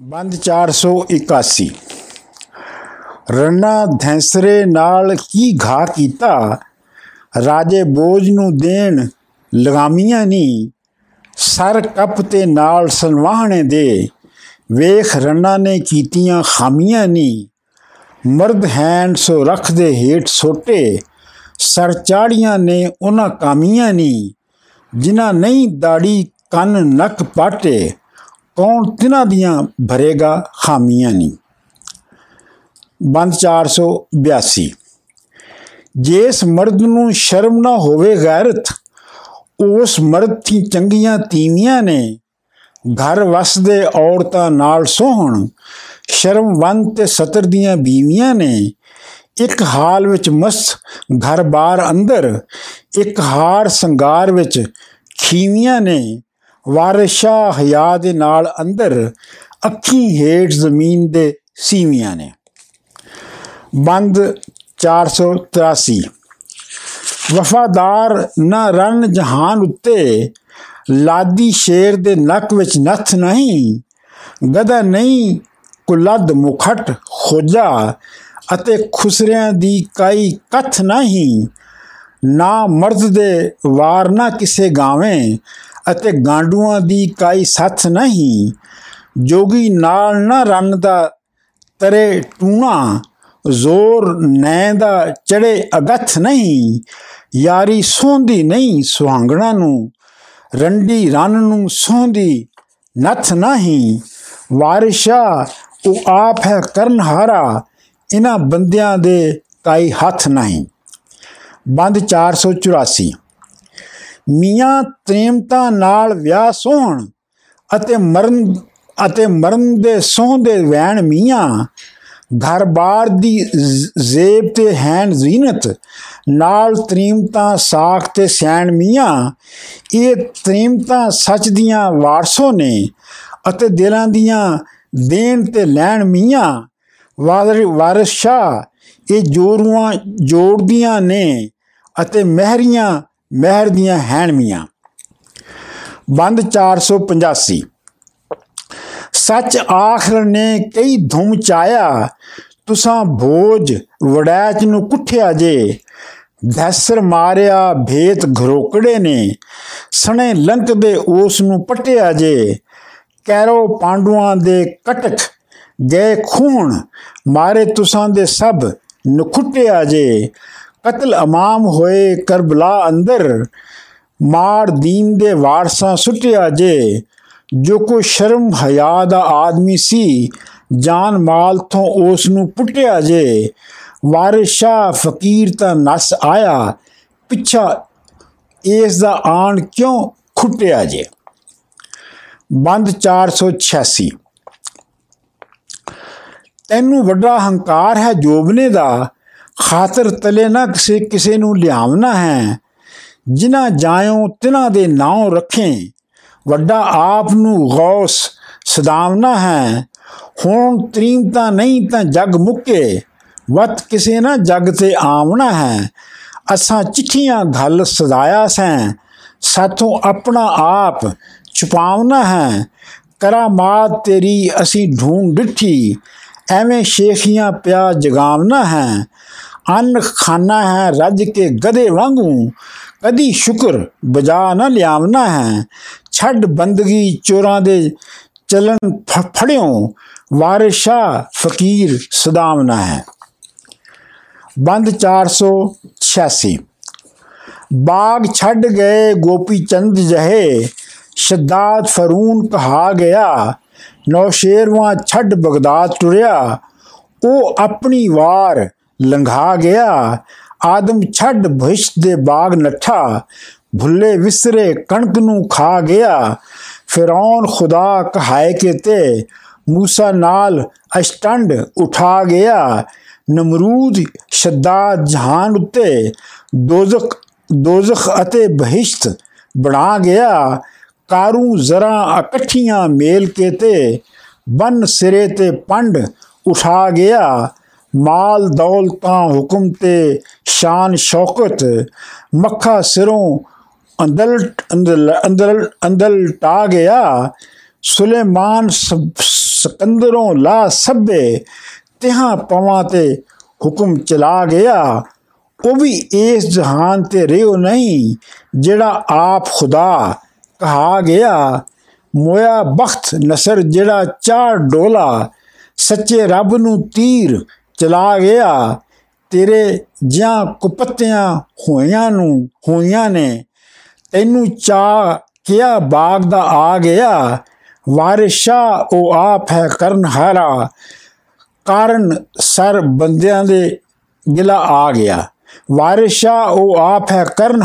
ਬੰਦ 481 ਰੰਨਾ ਧੈਂਸਰੇ ਨਾਲ ਕੀ ਘਾ ਕੀਤਾ? ਰਾਜੇ ਬੋਝ ਨੂੰ ਦੇਣ ਲਗਾਮੀਆਂ ਨੀ। ਸਰ ਕੱਪ ਤੇ ਨਾਲ ਸਨਵਾਹਣੇ ਦੇ। ਵੇਖ ਰੰਨਾ ਨੇ ਕੀਤੀਆਂ ਖਾਮੀਆਂ ਨੀ। ਮਰਦ ਹੈਨ ਸੋ ਰੱਖਦੇ ਹੇਠ ਸੋਟੇ। ਸਰ ਚਾੜੀਆਂ ਨੇ ਉਹਨਾਂ ਕਾਮੀਆਂ ਨੀ। ਜਿਨ੍ਹਾਂ ਨਹੀਂ ਦਾੜੀ ਕੰਨ ਨੱਕ ਪਾਟੇ। ਕੌਣ ਤਿਨਾਂ ਦੀਆਂ ਭਰੇਗਾ ਖਾਮੀਆਂ ਨਹੀਂ ਬੰਦ 482 ਜਿਸ ਮਰਦ ਨੂੰ ਸ਼ਰਮ ਨਾ ਹੋਵੇ ਗੈਰਤ, ਉਸ ਮਰਦ ਦੀ ਚੰਗੀਆਂ ਤੀਵੀਆਂ ਨੇ। ਘਰ ਵਸਦੇ ਔਰਤਾਂ ਨਾਲ ਸੋਹਣ ਸ਼ਰਮਵੰਤ ਤੇ ਸਤਰ ਦੀਆਂ ਬੀਵੀਆਂ ਨੇ। ਇੱਕ ਹਾਲ ਵਿੱਚ ਮਸਤ ਘਰ-ਬਾਰ ਅੰਦਰ, ਇੱਕ ਹਾਰ ਸੰਗਾਰ ਵਿੱਚ ਖੀਵੀਆਂ ਨੇ। ਵਾਰਿਸ਼ਾ ਹਿਆ ਦੇ ਨਾਲ ਅੰਦਰ ਅੱਖੀ ਹੇਠ ਜ਼ਮੀਨ ਦੇ ਸੀਵੀਆਂ ਨੇ। ਬੰਦ 483 ਵਫਾਦਾਰ ਨਾ ਰਨ ਜਹਾਨ ਉੱਤੇ ਲਾਦੀ ਸ਼ੇਰ ਦੇ ਨੱਕ ਵਿੱਚ ਨੱਥ ਨਹੀਂ ਗਦਾ ਨਹੀਂ, ਕੁਲਦ ਮੁਖਟ ਖੋਜਾ ਅਤੇ ਖੁਸਰਿਆਂ ਦੀ ਕਾਈ ਕਥ ਨਹੀਂ, ਨਾ ਮਰਦ ਦੇ ਵਾਰ ਨਾ ਕਿਸੇ ਗਾਵੇਂ ਅਤੇ ਗਾਂਡੂਆਂ ਦੀ ਕਾਈ ਸੱਥ ਨਹੀਂ। ਜੋਗੀ ਨਾਲ ਨਾ ਰਨ ਦਾ ਤਰੇ ਟੂਣਾ, ਜ਼ੋਰ ਨੈ ਦਾ ਚੜੇ ਅਗਥ ਨਹੀਂ। ਯਾਰੀ ਸੋਂਦੀ ਨਹੀਂ ਸੁਹਾਗਣਾ ਨੂੰ, ਰੰਡੀ ਰਨ ਨੂੰ ਸੋਂਦੀ ਨਥ ਨਹੀਂ। ਵਾਰਿਸ਼ਾ, ਉਹ ਆਪ ਹੈ ਕਰਨਹਾਰਾ ਇਹਨਾਂ ਬੰਦਿਆਂ ਦੇ ਕਾਈ ਹੱਥ ਨਹੀਂ। ਬੰਦ 484 ਮੀਆਂ ਤ੍ਰੇਮਤਾ ਨਾਲ ਵਿਆਹ ਸੋਹਣ ਅਤੇ ਮਰਨ ਅਤੇ ਮਰਨ ਦੇ ਸੋਹ ਦੇ ਵੈਣ ਮੀਆਂ, ਘਰ-ਬਾਰ ਦੀ ਜ਼ੇਬ ਤੇ ਹੈਨ ਜ਼ੀਨਤ, ਨਾਲ ਤ੍ਰੀਮਤਾ ਸਾਖ ਤੇ ਸੈਣ ਮੀਆਂ, ਇਹ ਤ੍ਰੀਮਤਾ ਸੱਚ ਦੀਆਂ ਵਾਰਸੋ ਨੇ ਅਤੇ ਦਿਲਾਂ ਦੀਆਂ ਦੇਣ ਤੇ ਲੈਣ ਮੀਆਂ ਵਾਰਿਸ ਸ਼ਾ ਇਹ ਜੋਰੂਆਂ ਜੋੜਦੀਆਂ ਨੇ ਅਤੇ ਮਹਿਰੀਆਂ ਮਹਿਰ ਦੀਆਂ ਹੈਣ ਮੀਆਂ। ਬੰਦ 485 ਸੱਚ ਆਖਰ ਨੇ ਕਈ ਧੁਮ ਚਾਇਆ, ਤੁਸਾਂ ਭੋਜ ਵੜੈਚ ਨੂੰ ਕੁੱਠਿਆ ਜੇ। ਧੈਸਰ ਮਾਰਿਆ ਭੇਤ ਘਰੋਕੜੇ ਨੇ, ਸਣੇ ਲੰਕ ਦੇ ਉਸ ਨੂੰ ਪਟਿਆ ਜੇ। ਕੈਰੋ ਪਾਂਡੂਆਂ ਦੇ ਕਟਕ ਗਏ ਖੂਨ, ਮਾਰੇ ਤੁਸਾਂ ਦੇ ਸਭ ਨਖੁੱਟਿਆ ਜੇ। ਕਤਲ ਅਮਾਮ ਹੋਏ ਕਰਬਲਾ ਅੰਦਰ, ਮਾਰ ਦੀਨ ਦੇ ਵਾਰਸਾਂ ਸੁੱਟਿਆ ਜੇ, ਜੋ ਕੋ ਸ਼ਰਮ ਹਿਆ ਦਾ ਆਦਮੀ ਸੀ, ਜਾਨ ਮਾਲ ਤੋਂ ਉਸ ਨੂੰ ਪੁੱਟਿਆ ਜੇ, ਵਾਰਿਸ਼ਾ ਫਕੀਰ ਤਾਂ ਨਸ ਆਇਆ, ਪਿੱਛਾ ਇਸ ਦਾ ਆਣ ਕਿਉਂ ਖੁੱਟਿਆ ਜੇ? ਬੰਦ 486 ਤੈਨੂੰ ਵੱਡਾ ਹੰਕਾਰ ਹੈ ਜੋਬਨੇ ਦਾ ਖਾਤਰ ਤਲੇ ਨਾ ਕਿਸੇ ਕਿਸੇ ਨੂੰ ਲਿਆਵਣਾ ਹੈ। ਜਿਨ੍ਹਾਂ ਜਾਇਓ ਤਿਨਾਂ ਦੇ ਨਾਂ ਰੱਖੇ। ਵੱਡਾ ਆਪ ਨੂੰ ਗੌਸ ਸਦਾਵਨਾ ਹੈ। ਹੁਣ ਤਰੀਮ ਨਹੀਂ ਤਾਂ ਜਗ ਮੁੱਕੇ। ਵਤ ਕਿਸੇ ਨਾ ਜਗ ਤੇ ਆਵਣਾ ਹੈ। ਅਸਾਂ ਚਿੱਠੀਆਂ ਘਲ ਸਦਾਇਆ ਸੈਂ। ਸਾਥੋਂ ਆਪਣਾ ਆਪ ਛੁਪਾਵਣਾ ਹੈ। ਕਰਾਮਾਤ ਤੇਰੀ ਅਸੀਂ ਢੂੰਡ ਡਿੱਠੀ। ਐਵੇਂ ਸ਼ੇਖੀਆਂ ਪਿਆ ਜਗਾਵਣਾ ਹੈ। ਅੰਨ ਖਾਨਾ ਹੈ, ਰੱਜ ਕੇ ਗਦੇ ਵਾਂਗੂ। ਕਦੀ ਸ਼ੁਕਰ ਬਜਾ ਨਾ ਲਿਆਵਨਾ ਹੈ। ਛੱਡ ਬੰਦਗੀ ਚੋਰਾਂ ਦੇ ਚਲਨ ਫੜਿਓ। ਵਾਰਿਸ਼ਾ ਫਕੀਰ ਸਦਾਵਨਾ ਹੈ। ਬੰਦ 486 ਬਾਗ ਛੱਡ ਗਏ ਗੋਪੀ ਚੰਦ ਜਹੇ। ਸ਼ਦਾਦ ਫਰੂਨ ਕਹਾ ਗਿਆ। ਨੌਸ਼ੇਰਵਾ ਛੱਡ ਬਗਦਾਦ ਟੁਰਿਆ ਉਹ ਆਪਣੀ ਵਾਰ ਲੰਘਾ ਗਿਆ ਆਦਮ ਛੱਡ ਭਿਸ਼ ਦੇ ਬਾਗ ਨੱਠਾ ਭੁੱਲੇ ਵਿਸਰੇ ਕਣਕ ਨੂੰ ਖਾ ਗਿਆ ਫਿਰੌਨ ਖੁਦਾ ਕਹਾਇ ਕੇ ਤੇ موسی ਨਾਲ ਅਸ਼ਟੰਡ ਉਠਾ ਗਿਆ ਨਮਰੂਦ ਸ਼ਦਾਦ ਜਹਾਨ ਉੱਤੇ ਦੋਜ਼ਖ ਦੋਜ਼ਖ ਅਤੇ ਬਹਿਸ਼ਤ ਬਣਾ ਗਿਆ ਕਾਰੂ ਜ਼ਰਾ ਇਕੱਠੀਆਂ ਮੇਲ ਕੇ ਤੇ ਬਨ ਸਿਰੇ ਤੇ ਪੰਡ ਉਠਾ ਗਿਆ ਮਾਲ ਦੌਲਤਾਂ ਹੁਕਮ ਤੇ ਸ਼ਾਨ ਸ਼ੌਕਤ, ਮੱਖਾ ਸਿਰੋਂ ਅੰਦਲ ਅੰਦਲ ਅੰਦਲ ਟਾ ਗਿਆ, ਸੁਲੇਮਾਨ ਸਿਕੰਦਰੋਂ ਲਾ ਸਭੇ, ਤਿਹਾਂ ਪਵਾਂ ਤੇ ਹੁਕਮ ਚਲਾ ਗਿਆ। ਉਹ ਵੀ ਇਸ ਜਹਾਨ ਤੇ ਰਿਓ ਨਹੀਂ, ਜਿਹੜਾ ਆਪ ਖੁਦਾ ਕਹਾ ਗਿਆ। ਮੋਇਆ ਬਖਤ ਨਸਰ ਜਿਹੜਾ ਚਾਰ ਡੋਲਾ, ਸੱਚੇ ਰੱਬ ਨੂੰ ਤੀਰ ਚਲਾ ਗਿਆ। ਤੇਰੇ ਜਾਂ ਕੁਪੱਤਿਆਂ ਹੋਈਆਂ ਨੂੰ ਹੋਈਆਂ ਨੇ, ਤੈਨੂੰ ਚਾ ਕਿਆ ਬਾਗ ਦਾ ਆ ਗਿਆ? ਵਾਰਿਸ਼ਾ ਉਹ ਆਪ ਹੈ ਕਰਨ ਹਾਰਾ। ਕਾਰਨ ਸਰ ਬੰਦਿਆਂ ਦੇ ਗਿਲਾ ਆ ਗਿਆ। ਵਾਰਿਸ਼ਾ ਉਹ ਆਪ ਹੈ ਕਰਨ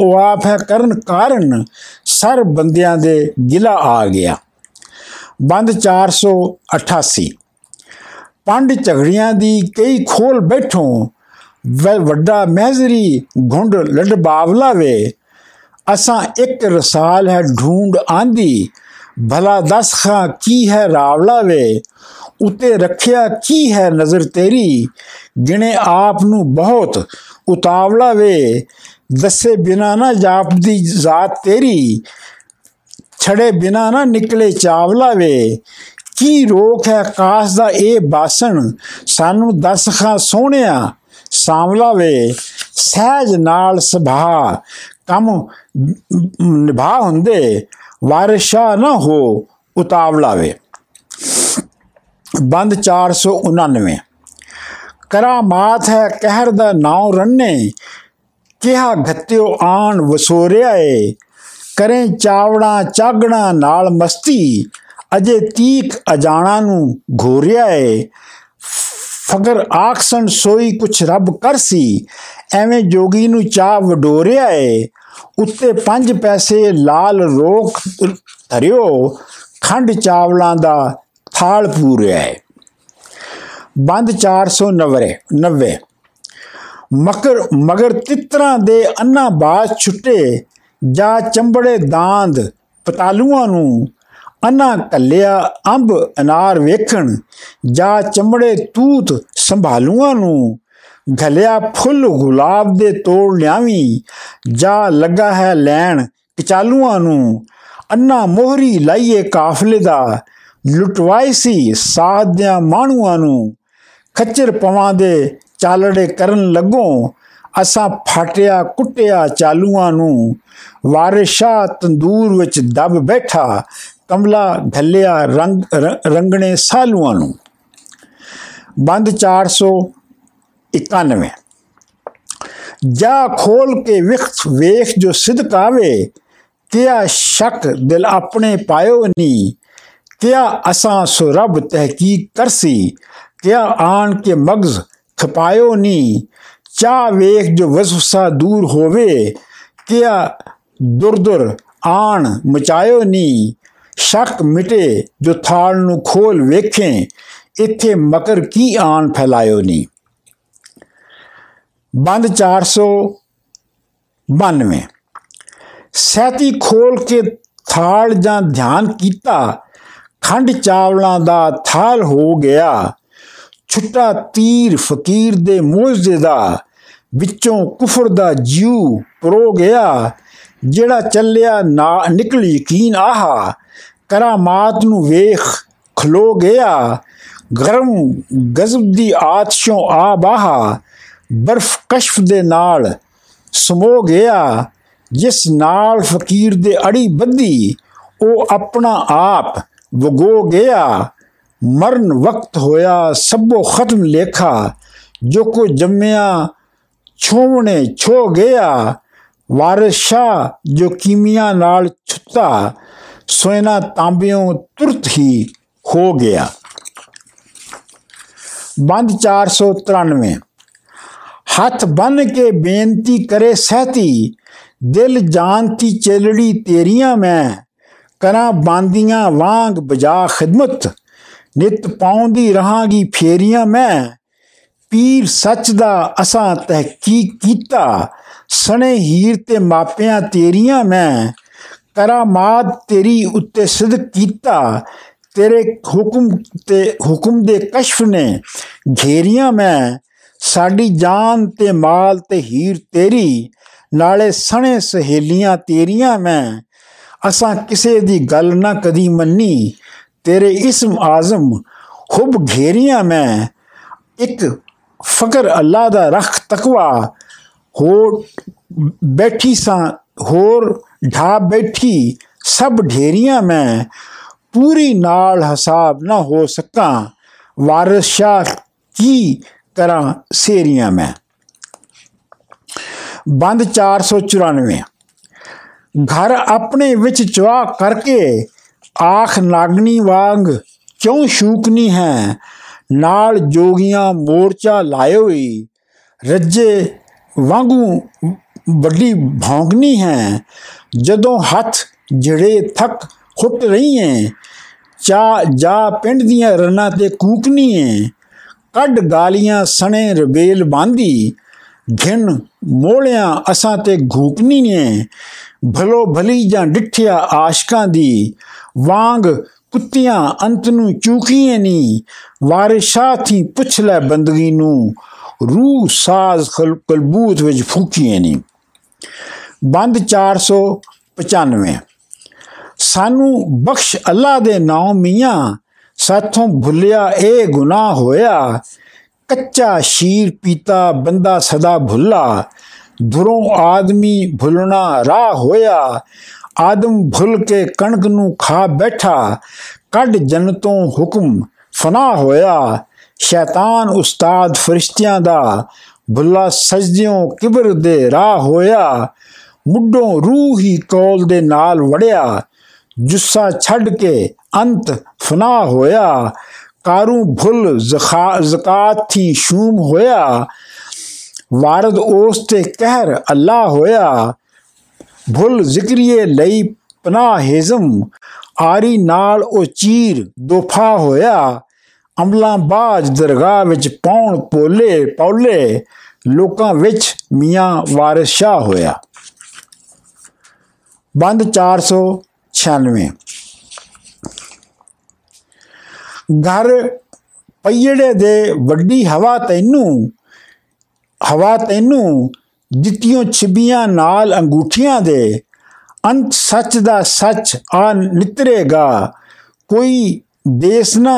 ਉਹ ਆਪ ਹੈ ਕਰਨ ਕਾਰਨ ਸਰ ਬੰਦਿਆਂ ਦੇ ਗਿਲਾ ਆ ਗਿਆ। ਬੰਦ 488 ਪੰਡ ਝਗੜੀਆਂ ਦੀ ਕਈ ਖੋਲ ਬੈਠੋ ਵੱਡਾ ਮਹਿਜ਼ਰੀ ਘੁੰਡ ਲੜ ਬਾਵਲਾ ਵੇ ਅਸਾਂ ਇੱਕ ਰਸਾਲ ਹੈ ਢੂੰਡ ਆਂਦੀ, ਭਲਾ ਦਸ ਖਾਂ ਕੀ ਹੈ ਰਾਵਲਾ ਵੇ ਉਤੇ ਰੱਖਿਆ ਕੀ ਹੈ ਨਜ਼ਰ ਤੇਰੀ ਜਿਨੇ ਆਪ ਨੂੰ ਬਹੁਤ ਉਤਾਵਲਾ ਵੇ ਦੱਸੇ ਬਿਨਾ ਨਾ ਜਾਪਦੀ ਜ਼ਾਤ ਤੇਰੀ, ਛੜੇ ਬਿਨਾ ਨਾ ਨਿਕਲੇ ਚਾਵਲਾ ਵੇ ਕੀ ਰੋਕ ਹੈ ਕਾਸ ਦਾ ਇਹ ਬਾਸਣ? ਸਾਨੂੰ ਦਸ ਖਾਂ ਸੋਹਣਿਆ ਸਾਮਲਾ ਵੇ ਸਹਿਜ ਨਾਲ ਸੁਭਾ ਕੰਮ ਨਿਭਾ ਹੁੰਦੇ ਵਾਰਿਸ਼ਾ ਨਾ ਹੋ ਉਤਾਵਲਾ ਵੇ ਬੰਦ 499 ਕਰਾਮਾਤ ਹੈ ਕਹਿਰ ਦਾ ਨਾਉ ਰੰਨੇ, ਕਿਹਾ ਘੱਤਿਓ ਆਣ ਵਸੋਰਿਆ ਏ ਕਰੇ ਚਾਵੜਾ ਚਾਗਣਾ ਨਾਲ ਮਸਤੀ ਅਜੇ ਤੀਕ ਅਜਾਣਾ ਨੂੰ ਘੋਰਿਆ ਏ। ਫਕਰ ਆਖਸਨ ਸੋਈ ਕੁਛ ਰੱਬ ਕਰਸੀ ਐਵੇਂ ਜੋਗੀ ਨੂੰ ਚਾਹ ਵਡੋਰਿਆ ਏ। ਉੱਤੇ ਪੰਜ ਪੈਸੇ ਲਾਲ ਰੋਕ ਧਰਿਓ, ਖੰਡ ਚਾਵਲਾਂ ਦਾ ਥਾਲ ਪੂਰਿਆ ਹੈ ਬੰਦ 490 90 ਮਕਰ, ਮਗਰ ਤਿੱਤਰਾਂ ਦੇ ਅੰਨਾ ਬਾਸ ਛੁੱਟੇ, ਜਾ ਚੰਬੜੇ ਦਾੰਦ ਪਤਾਲੂਆਂ ਨੂੰ ਅੰਨਾ ਕੱਲਿਆ ਅੰਬ ਅਨਾਰ ਵੇਖਣ, ਜਾ ਚੰਬੜੇ ਤੂਤ ਸੰਭਾਲੂਆਂ ਨੂੰ, ਘਲਿਆ ਫੁੱਲ ਗੁਲਾਬ ਦੇ ਤੋੜ ਲਿਆਵੀਂ, ਜਾ ਲੱਗਾ ਹੈ ਲੈਣ ਕਚਾਲੂਆਂ ਨੂੰ, ਅੰਨਾ ਮੋਹਰੀ ਲਾਈਏ ਕਾਫਲੇ ਦਾ ਲੁਟਵਾਈ ਸੀ ਸਾਧਿਆਂ ਮਾਣੂਆਂ ਨੂੰ, ਖੱਚਰ ਪਵਾਂ ਦੇ ਚਾਲੜੇ ਕਰਨ ਲੱਗੋ, ਅਸਾਂ ਫਾਟਿਆ ਕੁੱਟਿਆ ਚਾਲੂਆਂ ਨੂੰ, ਵਾਰਿਸ਼ਾ ਤੰਦੂਰ ਵਿੱਚ ਦਬ ਬੈਠਾ ਕਮਲਾ ਘੱਲਿਆ ਰੰਗ ਰੰਗਣੇ ਸਾਲੂਆਂ ਨੂੰ। ਬੰਦ 491 ਜਾ ਖੋਲ ਕੇ ਵਿਖਤ ਵੇਖ ਜੋ ਸਿਦਕ ਆਵੇ ਕਿਆ ਸ਼ੱਕ ਦਿਲ ਆਪਣੇ ਪਾਇਓ ਨਹੀਂ ਕਿਆ ਅਸਾਂ ਸੋ ਰੱਬ ਤਹਿਕੀਕ ਕਰਸੀ, ਕਿਆ ਆਣ ਕੇ ਮਗਜ਼ ਖਪਾਇਓ ਨਹੀਂ ਚਾ ਵੇਖ ਜੋ ਵਸਵਸਾ ਦੂਰ ਹੋਵੇ, ਕਿਆ ਦੁਰਦਰ ਆਣ ਮਚਾਇਓ ਨਹੀਂ ਸ਼ੱਕ ਮਿਟੇ ਜੋ ਥਾਲ ਨੂੰ ਖੋਲ ਵੇਖੇ, ਇੱਥੇ ਮਕਰ ਕੀ ਆਣ ਫੈਲਾਇਓ ਨਹੀਂ ਬੰਦ 492 ਸੈਤੀ ਖੋਲ ਕੇ ਥਾਲ ਜਾਂ ਧਿਆਨ ਕੀਤਾ, ਖੰਡ ਚਾਵਲਾਂ ਦਾ ਥਾਲ ਹੋ ਗਿਆ। ਛੁੱਟਾ ਤੀਰ ਫਕੀਰ ਦੇ ਮੋਜ਼ੇ ਦਾ ਵਿੱਚੋਂ ਕੁਫਰ ਦਾ ਜਿਉ ਪਰੋ ਗਿਆ, ਜਿਹੜਾ ਚੱਲਿਆ ਨਾ ਨਿਕਲ ਯਕੀਨ ਆਹਾ। ਕਰਾਮਾਤ ਨੂੰ ਵੇਖ ਖਲੋ ਗਿਆ ਗਰਮ ਗਜ਼ਬ ਦੀ ਆਤਸ਼ੋਂ ਆ ਬਾਹਾ ਬਰਫ ਕਸ਼ਫ ਦੇ ਨਾਲ ਸਮੋ ਗਿਆ ਜਿਸ ਨਾਲ ਫਕੀਰ ਦੇ ਅੜੀ ਬੱਦੀ ਉਹ ਆਪਣਾ ਆਪ ਵਗੋ ਗਿਆ ਮਰਨ ਵਕਤ ਹੋਇਆ ਸਭੋ ਖਤਮ ਲੇਖਾ ਜੋ ਕੋ ਜੰਮਿਆ ਛੋਵਣੇ ਛੋ ਗਿਆ ਵਾਰਿਸ਼ਾ ਜੋ ਕੀਮੀਆਂ ਨਾਲ ਛੁੱਤਾ ਸੋਇਨਾ ਤਾਂਬਿਓਂ ਤੁਰਤ ਹੀ ਹੋ ਗਿਆ। ਬੰਦ 493 ਹੱਥ ਬੰਨ ਕੇ ਬੇਨਤੀ ਕਰੇ ਸਹਤੀ, ਦਿਲ ਜਾਣਤੀ ਚਲੜੀ ਤੇਰੀਆਂ ਮੈਂ, ਕਰਾਂ ਬਾਂਦੀਆਂ ਵਾਂਗ ਬਜਾ ਖਿਦਮਤ, ਨਿਤ ਪਾਉਂਦੀ ਰਹਾਂਗੀ ਫੇਰੀਆਂ ਮੈਂ। ਪੀਰ ਸੱਚ ਦਾ ਅਸਾਂ ਤਹਿਕੀਕ ਕੀਤਾ, ਸਣੇ ਹੀਰ ਤੇ ਮਾਪਿਆਂ ਤੇਰੀਆਂ ਮੈਂ ਕਰਾਮਾਤ ਤੇਰੀ ਉੱਤੇ ਸਦਕ ਕੀਤਾ। ਤੇਰੇ ਹੁਕਮ ਤੇ ਹੁਕਮ ਦੇ ਕਸ਼ਫ ਨੇ। ਘੇਰੀਆਂ ਮੈਂ। ਸਾਡੀ ਜਾਨ ਤੇ ਮਾਲ ਤੇ ਹੀਰ ਤੇਰੀ। ਨਾਲੇ ਸਣੇ ਸਹੇਲੀਆਂ ਤੇਰੀਆਂ ਮੈਂ। ਅਸਾਂ ਕਿਸੇ ਦੀ ਗੱਲ ਨਾ ਕਦੀ ਮੰਨੀ। ਤੇਰੇ ਇਸਮ ਆਜ਼ਮ ਖੁਬ ਘੇਰੀਆਂ ਮੈਂ। ਇੱਕ ਫਕਰ ਅੱਲਾ ਦਾ ਰਖ ਤਕਵਾ। ਹੋ ਬੈਠੀ ਸਾਂ ਹੋਰ ਢਾ ਬੈਠੀ ਸਭ ਢੇਰੀਆਂ ਮੈਂ, ਪੂਰੀ ਨਾਲ ਹਿਸਾਬ ਨਾ ਹੋ ਸਕਾਂ, ਵਾਰਿਸ ਸ਼ਾ ਕੀ ਕਰਾਂ ਸੇਰੀਆਂ ਮੈਂ। ਬੰਦ 494 ਘਰ ਆਪਣੇ ਵਿੱਚ ਚਵਾ ਕਰਕੇ ਆਖ ਨਾਗਣੀ ਵਾਂਗ ਕਿਉਂ ਸ਼ੂਕਨੀ ਹੈ? ਨਾਲ ਜੋਗੀਆਂ ਮੋਰਚਾ ਲਾਇਓ ਹੀ ਰੱਜੇ ਵਾਂਗੂ ਵੱਡੀ ਭੌਂਕਣੀ ਹੈ। ਜਦੋਂ ਹੱਥ ਜਿਹੜੇ ਥੱਕ ਖੁੱਟ ਰਹੀ ਹੈ ਚਾ ਜਾ ਪਿੰਡ ਦੀਆਂ ਰਨਾਂ ਤੇ ਕੂਕਣੀ ਹੈ, ਕੱਢ ਗਾਲੀਆਂ ਸਣੇ ਰਬੇਲ ਬਾਂਦੀ ਘਿਣ ਮੋਲਿਆਂ ਅਸਾਂ ਤੇ ਘੂਕਨੀ ਨੇ, ਭਲੋ ਭਲੀ ਜਾਂ ਡਿੱਠਿਆ ਆਸ਼ਕਾਂ ਦੀ, ਵਾਂਗ ਕੁੱਤੀਆਂ ਅੰਤ ਨੂੰ ਚੂਕੀਏ ਨੀ ਵਾਰਿਸ਼ਾ ਥੀ ਪੁੱਛ ਲੈ ਬੰਦਗੀ ਨੂੰ, ਰੂਹ ਸਾਜ਼ ਕਲਬੂਤ ਵਿੱਚ ਫੂਕੀਏ ਨੀ। ਬੰਦ 495 ਸਾਨੂੰ ਬਖਸ਼ ਅੱਲਾ ਦੇ ਨਾਮ ਮੀਆਂ, ਸਾਥੋਂ ਭੁੱਲਿਆ ਇਹ ਗੁਨਾਹ ਹੋਇਆ। ਕੱਚਾ ਸ਼ੀਰ ਪੀਤਾ ਬੰਦਾ ਸਦਾ ਭੁੱਲਾ। ਦੁਰੋਂ ਆਦਮੀ ਭੁੱਲਣਾ ਰਾਹ ਹੋਇਆ। ਆਦਮ ਭੁੱਲ ਕੇ ਕਣਕ ਨੂੰ ਖਾ ਬੈਠਾ। ਕੱਢ ਜਨਤੋਂ ਹੁਕਮ ਫਨਾ ਹੋਇਆ। ਸ਼ੈਤਾਨ ਉਸਤਾਦ ਫਰਿਸ਼ਤਿਆਂ ਦਾ ਭੁੱਲਾ ਸਜਦਿਓਂ ਕਿਬਰ ਦੇ ਰਾਹ ਹੋਇਆ। ਮੁੱਢੋਂ ਰੂਹ ਹੀ ਕੌਲ ਦੇ ਨਾਲ ਵੜਿਆ। ਜੁੱਸਾ ਛੱਡ ਕੇ ਅੰਤ ਫਨਾ ਹੋਇਆ। ਕਾਰੂ ਭੁੱਲ ਜ਼ਕਾਤ ਥੀ ਸ਼ੂਮ ਹੋਇਆ। ਵਾਰਦ ਉਸ ਤੇ ਕਹਿਰ ਅੱਲਾ ਹੋਇਆ। ਭੁੱਲ ਜ਼ਿਕਰੀਏ ਲਈ ਪਨਾਹ ਹੇਜ਼ਮ। ਆਰੀ ਨਾਲ ਉਹ ਚੀਰ ਦੋਫਾ ਹੋਇਆ। ਅਮਲਾਂ ਬਾਜ ਦਰਗਾਹ ਵਿੱਚ ਪੌਣ ਪੋਲੇ ਪੌਲੇ ਲੋਕਾਂ ਵਿੱਚ ਮੀਆਂ ਵਾਰਿਸ ਸ਼ਾਹ ਹੋਇਆ। ਬੰਦ 496 ਘਰ ਪਈੜੇ ਦੇ ਵੱਡੀ ਹਵਾ ਤੈਨੂੰ ਹਵਾ ਤੈਨੂੰ ਦਿੱਤੀਆਂ ਛਿਬੀਆਂ ਨਾਲ ਅੰਗੂਠੀਆਂ ਦੇ। ਅੰਤ ਸੱਚ ਦਾ ਸੱਚ ਆ ਨਿਤਰੇਗਾ, ਕੋਈ ਦੇਸ ਨਾ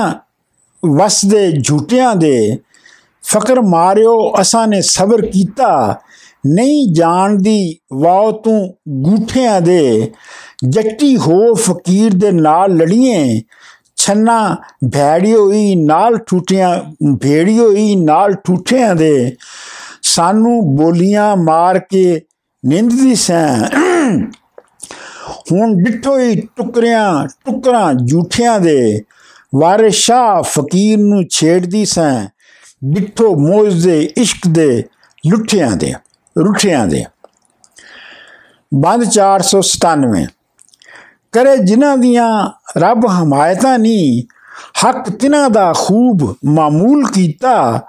ਵਸਦੇ ਝੂਟਿਆਂ ਦੇ ਫਕਰ ਮਾਰਿਓ, ਅਸਾਂ ਨੇ ਸਬਰ ਕੀਤਾ। ਨਹੀਂ ਜਾਣਦੀ ਵਾਓ ਤੂੰ ਗੂਠਿਆਂ ਦੇ, ਜੱਟੀ ਹੋ ਫਕੀਰ ਦੇ ਨਾਲ ਲੜੀਏ। ਛੰਨਾ ਭੈੜਿਓ ਹੀ ਨਾਲ ਠੂਠਿਆਂ, ਭੇੜਿਓ ਹੀ ਨਾਲ ਠੂਠਿਆਂ ਦੇ। ਸਾਨੂੰ ਬੋਲੀਆਂ ਮਾਰ ਕੇ ਨਿੰਦਦੀ ਸੈਂ। ਹੁਣ ਡਿੱਠੋ ਹੀ ਟੁਕਰਿਆਂ, ਟੁਕਰਾਂ ਝੂਠਿਆਂ ਦੇ। ਵਾਰਿਸ ਸ਼ਾਹ ਫਕੀਰ ਨੂੰ ਛੇੜਦੀ ਸੈਂ ਡਿੱਠੋ ਮੋਜ ਦੇ ਇਸ਼ਕ ਦੇ ਲੁੱਠਿਆਂ ਦੇ, ਰੁੱਠਿਆਂ ਦੇ। ਬੰਦ 497 ਕਰੇ ਜਿਨ੍ਹਾਂ ਦੀਆਂ ਰੱਬ ਹਮਾਇਤਾਂ ਨਹੀਂ ਹੱਕ ਤਿਨਾਂ ਦਾ ਖੂਬ ਮਾਮੂਲ ਕੀਤਾ।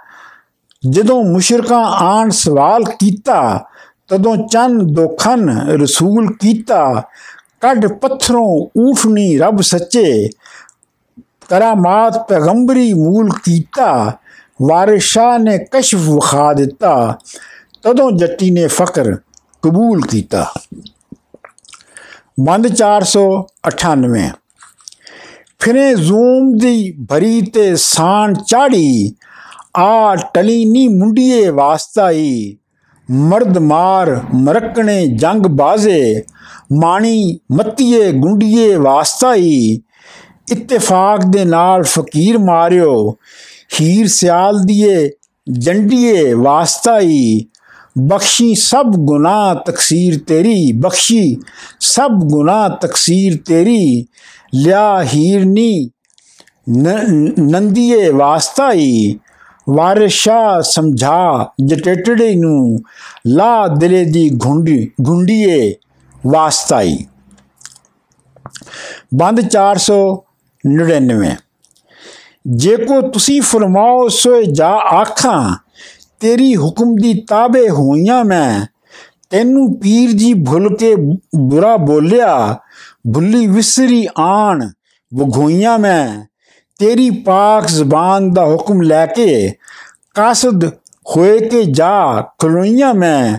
ਜਦੋਂ ਮੁਸ਼ਰਕਾਂ ਆਣ ਸਵਾਲ ਕੀਤਾ, ਤਦੋਂ ਚੰਨ ਦੋਖਨ ਰਸੂਲ ਕੀਤਾ। ਕੱਢ ਪੱਥਰੋਂ ਊਠਨੀ ਰੱਬ ਸੱਚੇ ਕਰਾਮਾਤ ਪੈਗੰਬਰੀ ਮੂਲ ਕੀਤਾ। ਵਾਰਿਸ ਨੇ ਕਸ਼ਫ ਵਿਖਾ ਦਿੱਤਾ। ਤਦੋਂ ਜੱਟੀ ਨੇ ਫਕਰ ਕਬੂਲ ਕੀਤਾ। ਬੰਦ 498 ਫਿਰੇ ਜ਼ੂਮ ਦੀ ਭਰੀ ਤੇ ਸਾਨ ਚਾੜੀ, ਆ ਟਲੀ ਨੀ ਮੁੰਡੀਏ ਵਾਸਤਾਈ। ਮਰਦ ਮਾਰ ਮਰਕਣੇ ਜੰਗ ਬਾਜ਼ੇ, ਮਾਣੀ ਮੱਤੀਏ ਗੁੰਡੀਏ ਵਾਸਤਾਈ। ਇਤਫਾਕ ਦੇ ਨਾਲ ਫਕੀਰ ਮਾਰਿਓ, ਹੀਰ ਸਿਆਲ ਦੀਏ, ਜੰਡੀਏ ਵਾਸਤਾਈ, ਬਖਸ਼ੀ ਸਭ ਗੁਨਾਹ ਤਕਸੀਰ ਤੇਰੀ, ਬਖਸ਼ੀ ਸਭ ਗੁਨਾਹ ਤਕਸੀਰ ਤੇਰੀ, ਲਿਆ ਹੀਰਨੀ ਨੰਦੀਏ ਵਾਸਤਾਈ, ਵਾਰਿਸ਼ਾ ਸਮਝਾ ਜਟੇਟੜੇ ਨੂੰ, ਲਾ ਦਿਲੇ ਦੀ ਘੁੰਡੀ, ਘੁੰਡੀਏ ਵਾਸਤਾਈ। ਬੰਦ 499 ਜੇ ਕੋ ਤੁਸੀਂ ਫਰਮਾਓ ਸੋ ਜਾ ਆਖਾਂ, ਤੇਰੀ ਹੁਕਮ ਦੀ ਤਾਬੇ ਹੋਈਆਂ ਮੈਂ। ਤੈਨੂੰ ਪੀਰ ਜੀ ਭੁੱਲ ਕੇ ਬੁਰਾ ਬੋਲਿਆ, ਭੁੱਲੀ ਵਿਸਰੀ ਆਣ ਵਗੋਈਆਂ ਮੈਂ। ਤੇਰੀ ਪਾਕ ਜ਼ਬਾਨ ਦਾ ਹੁਕਮ ਲੈ ਕੇ ਕਾਸਦ ਹੋਏ ਕੇ ਜਾ ਖਲੋਈਆਂ ਮੈਂ।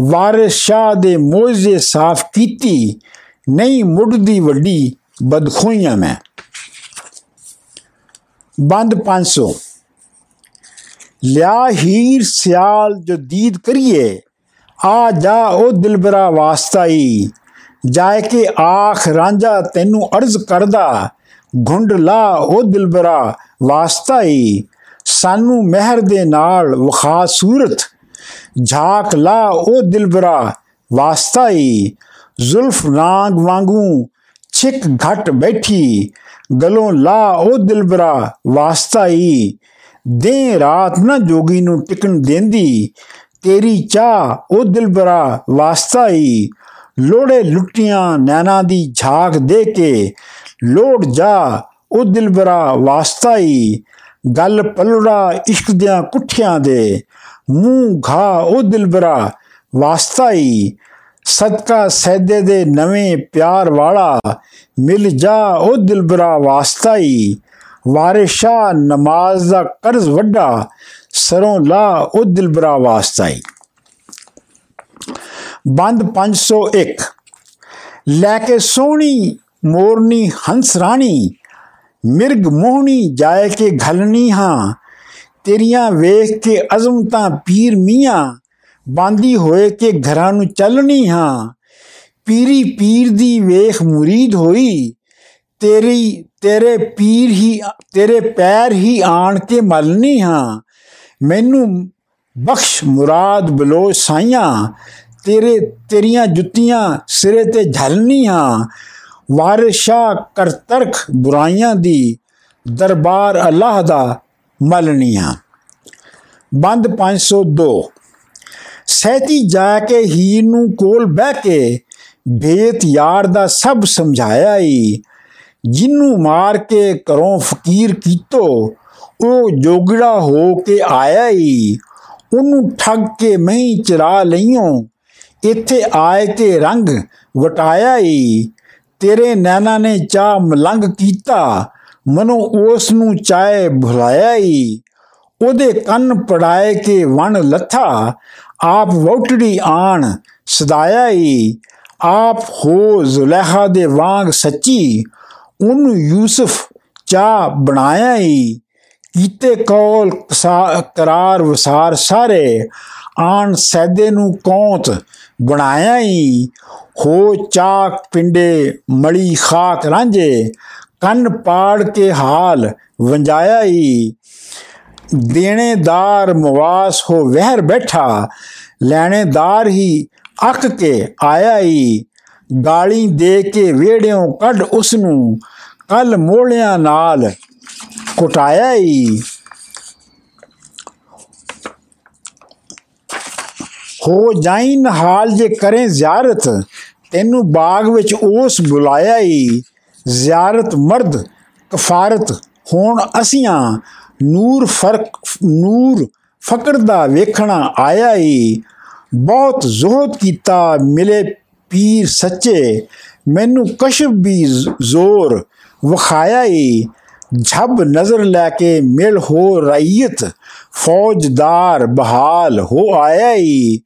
ਵਾਰਿਸ ਸ਼ਾਹ ਦੇ ਮੋਜ਼ੇ ਸਾਫ਼ ਕੀਤੀ, ਨਹੀਂ ਮੁੱਢਦੀ ਵੱਡੀ ਬਦਖੋਈਆਂ ਮੈਂ। ਬੰਦ 500 ਲਿਆ ਹੀਰ ਸਿਆਲ ਜੋ ਦੀਦ ਕਰੀਏ, ਆ ਜਾ ਉਹ ਦਿਲਬਰਾ ਵਾਸਤਾਈ ਜਾਏ ਕੇ ਆਖ ਰਾਂਝਾ ਤੈਨੂੰ ਅਰਜ਼ ਕਰਦਾ, ਘੁੰਡ ਲਾ ਉਹ ਦਿਲਬਰਾ ਵਾਸਤਾਈ, ਸਾਨੂੰ ਮਹਿਰ ਦੇ ਨਾਲ ਵਖਾ ਸੂਰਤ, ਝਾਕ ਲਾ ਉਹ ਦਿਲਬਰਾ ਵਾਸਤਾਈ, ਜ਼ੁਲਫ ਨਾਗ ਵਾਂਗੂ ਛਿਕ ਘਟ ਬੈਠੀ, ਗਲੋਂ ਲਾ ਉਹ ਦਿਲਬਰਾ ਵਾਸਤਾਈ। ਦੇ ਰਾਤ ਨਾ ਜੋਗੀ ਨੂੰ ਟਿਕਣ ਦੇਂਦੀ, ਤੇਰੀ ਚਾਹ ਉਹ ਦਿਲਬਰਾ ਵਾਸਤਾਈ। ਲੋੜੇ ਲੁੱਟੀਆਂ ਨੈਣਾ ਦੀ ਝਾਕ ਦੇ ਕੇ ਲੋੜ ਜਾ ਉਹ ਦਿਲਬਰਾ ਵਾਸਤਾਈ। ਗੱਲ ਪਲੜਾ ਇਸ਼ਕ ਦੀਆਂ ਕੁੱਠਿਆਂ ਦੇ, ਮੂੰਹ ਘਾ ਉਹ ਦਿਲਬਰਾ ਵਾਸਤਾਈ। ਸਦਕਾ ਸੈਦੇ ਦੇ ਨਵੇਂ ਪਿਆਰ ਵਾਲਾ ਮਿਲ ਜਾ ਉਹ ਦਿਲਬਰਾ ਵਾਸਤਾਈ ਵਾਰਿਸ਼ਾ ਨਮਾਜ਼ ਦਾ ਕਰਜ਼ ਵੱਡਾ ਸਰੋਂ ਲਾ ਉਹ ਦਿਲਬਰਾ ਵਾਸਤਾਈ ਬੰਦ 501 ਲੈ ਕੇ ਸੋਹਣੀ ਮੋਰਨੀ ਹੰਸ ਰਾਣੀ ਮਿਰਗ ਮੋਹਣੀ ਜਾਏ ਕੇ ਘਲਣੀ ਹਾਂ ਤੇਰੀਆਂ ਵੇਖ ਕੇ ਅਜ਼ਮਤਾਂ ਪੀਰ ਮੀਆਂ ਬਾਂਦੀ ਹੋਏ ਕੇ ਘਰਾਂ ਨੂੰ ਚੱਲਣੀ ਹਾਂ। ਪੀਰੀ ਪੀਰ ਦੀ ਵੇਖ ਮੁਰੀਦ ਹੋਈ। ਤੇਰੀ, ਤੇਰੇ ਪੀਰ ਹੀ, ਤੇਰੇ ਪੈਰ ਹੀ ਆਣ ਕੇ ਮਲਨੀ ਹਾਂ। ਮੈਨੂੰ ਬਖਸ਼ ਮੁਰਾਦ ਬਲੋ ਸਾਈਆਂ। ਤੇਰੇ, ਤੇਰੀਆਂ ਜੁੱਤੀਆਂ ਸਿਰੇ ਤੇ ਝਲਨੀ ਹਾਂ। ਵਾਰਿਸ਼ਾ ਕਰਤਰਖ ਬੁਰਾਈਆਂ ਦੀ ਦਰਬਾਰ ਅੱਲਾਹ ਦਾ ਮਲਨੀਆਂ ਬੰਦ 502 ਸਹਿਤੀ ਜਾ ਕੇ ਹੀਰ ਨੂੰ ਕੋਲ ਬਹਿ ਕੇ ਭੇਤ ਯਾਰ ਦਾ ਸਭ ਸਮਝਾਇਆ ਈ। ਜਿੰਨੂੰ ਮਾਰ ਕੇ ਘਰੋਂ ਫਕੀਰ ਕੀਤੋ, ਉਹ ਜੋਗੜਾ ਹੋ ਕੇ ਆਇਆ ਈ। ਉਹਨੂੰ ਠੱਗ ਕੇ ਮੈਂ ਚਰਾ ਲਈਓ, ਇੱਥੇ ਆਏ ਕੇ ਰੰਗ ਵਟਾਇਆ ਈ। ਤੇਰੇ ਨੈਣਾ ਨੇ ਚਾਹ ਮਲੰਗ ਕੀਤਾ, ਮਨੋ ਉਸ ਨੂੰ ਚਾਏ ਭੁਲਾਇਆ ਈ। ਉਹਦੇ ਕੰਨ ਪੜਾਏ ਕੇ ਵਣ ਲੱਥਾ ਆਪ ਵੋਟੜੀ ਆਣ ਸਦਾਇਆ ਈ ਆਪ ਹੋ ਜ਼ੁਲੈਖਾ ਦੇ ਵਾਂਗ ਸੱਚੀ ਉਹਨੂੰ ਯੂਸਫ ਚਾ ਬਣਾਇਆ ਈ ਕੀਤੇ ਕੌਲ ਕਰਾਰ ਵਸਾਰ ਸਾਰੇ, ਆਣ ਸੈਦੇ ਨੂੰ ਕੌਂਤ ਬਣਾਇਆ ਈ ਹੋ ਚਾਕ ਪਿੰਡੇ ਮੜੀ ਖਾਕ ਰਾਂਝੇ, ਕੰਨ ਪਾੜ ਕੇ ਹਾਲ ਵੰਜਾਇਆ ਈ ਦੇਣੇਦਾਰ ਮਵਾਸ ਹੋ ਵਹਿਰ ਬੈਠਾ, ਲੈਣੇਦਾਰ ਹੀ ਅੱਕ ਕੇ ਆਇਆ ਈ। ਗਾਲੀ ਦੇ ਕੇ ਵੇੜਿਓਂ ਕੱਢ ਉਸ ਨੂੰ ਕੱਲ ਮੋੜਿਆਂ ਨਾਲ ਕੁਟਾਇਆ ਈ। ਹੋ ਜਾਈਨ ਹਾਲ ਜੇ ਕਰੇ ਜ਼ਿਆਰਤ, ਤੈਨੂੰ ਬਾਗ ਵਿੱਚ ਉਸ ਬੁਲਾਇਆ ਈ। ਜ਼ਿਆਰਤ ਮਰਦ, ਕਫਾਰਤ ਹੋਣ ਅਸੀਆਂ ਨੂਰ ਫ਼ਰਕ, ਨੂਰ ਫਕਰ ਦਾ ਵੇਖਣਾ ਆਇਆ ਈ। ਬਹੁਤ ਜ਼ੋਹਦ ਕੀਤਾ, ਮਿਲੇ ਪੀਰ ਸੱਚੇ। ਮੈਨੂੰ ਕਸ਼ਫ ਵੀ ਜ਼ੋਰ ਵਖਾਇਆ ਈ। ਝਬ ਨਜ਼ਰ ਲੈ ਕੇ ਮਿਲ ਹੋ ਰਈਅਤ, ਫੌਜਦਾਰ ਬਹਾਲ ਹੋ ਆਇਆ ਈ।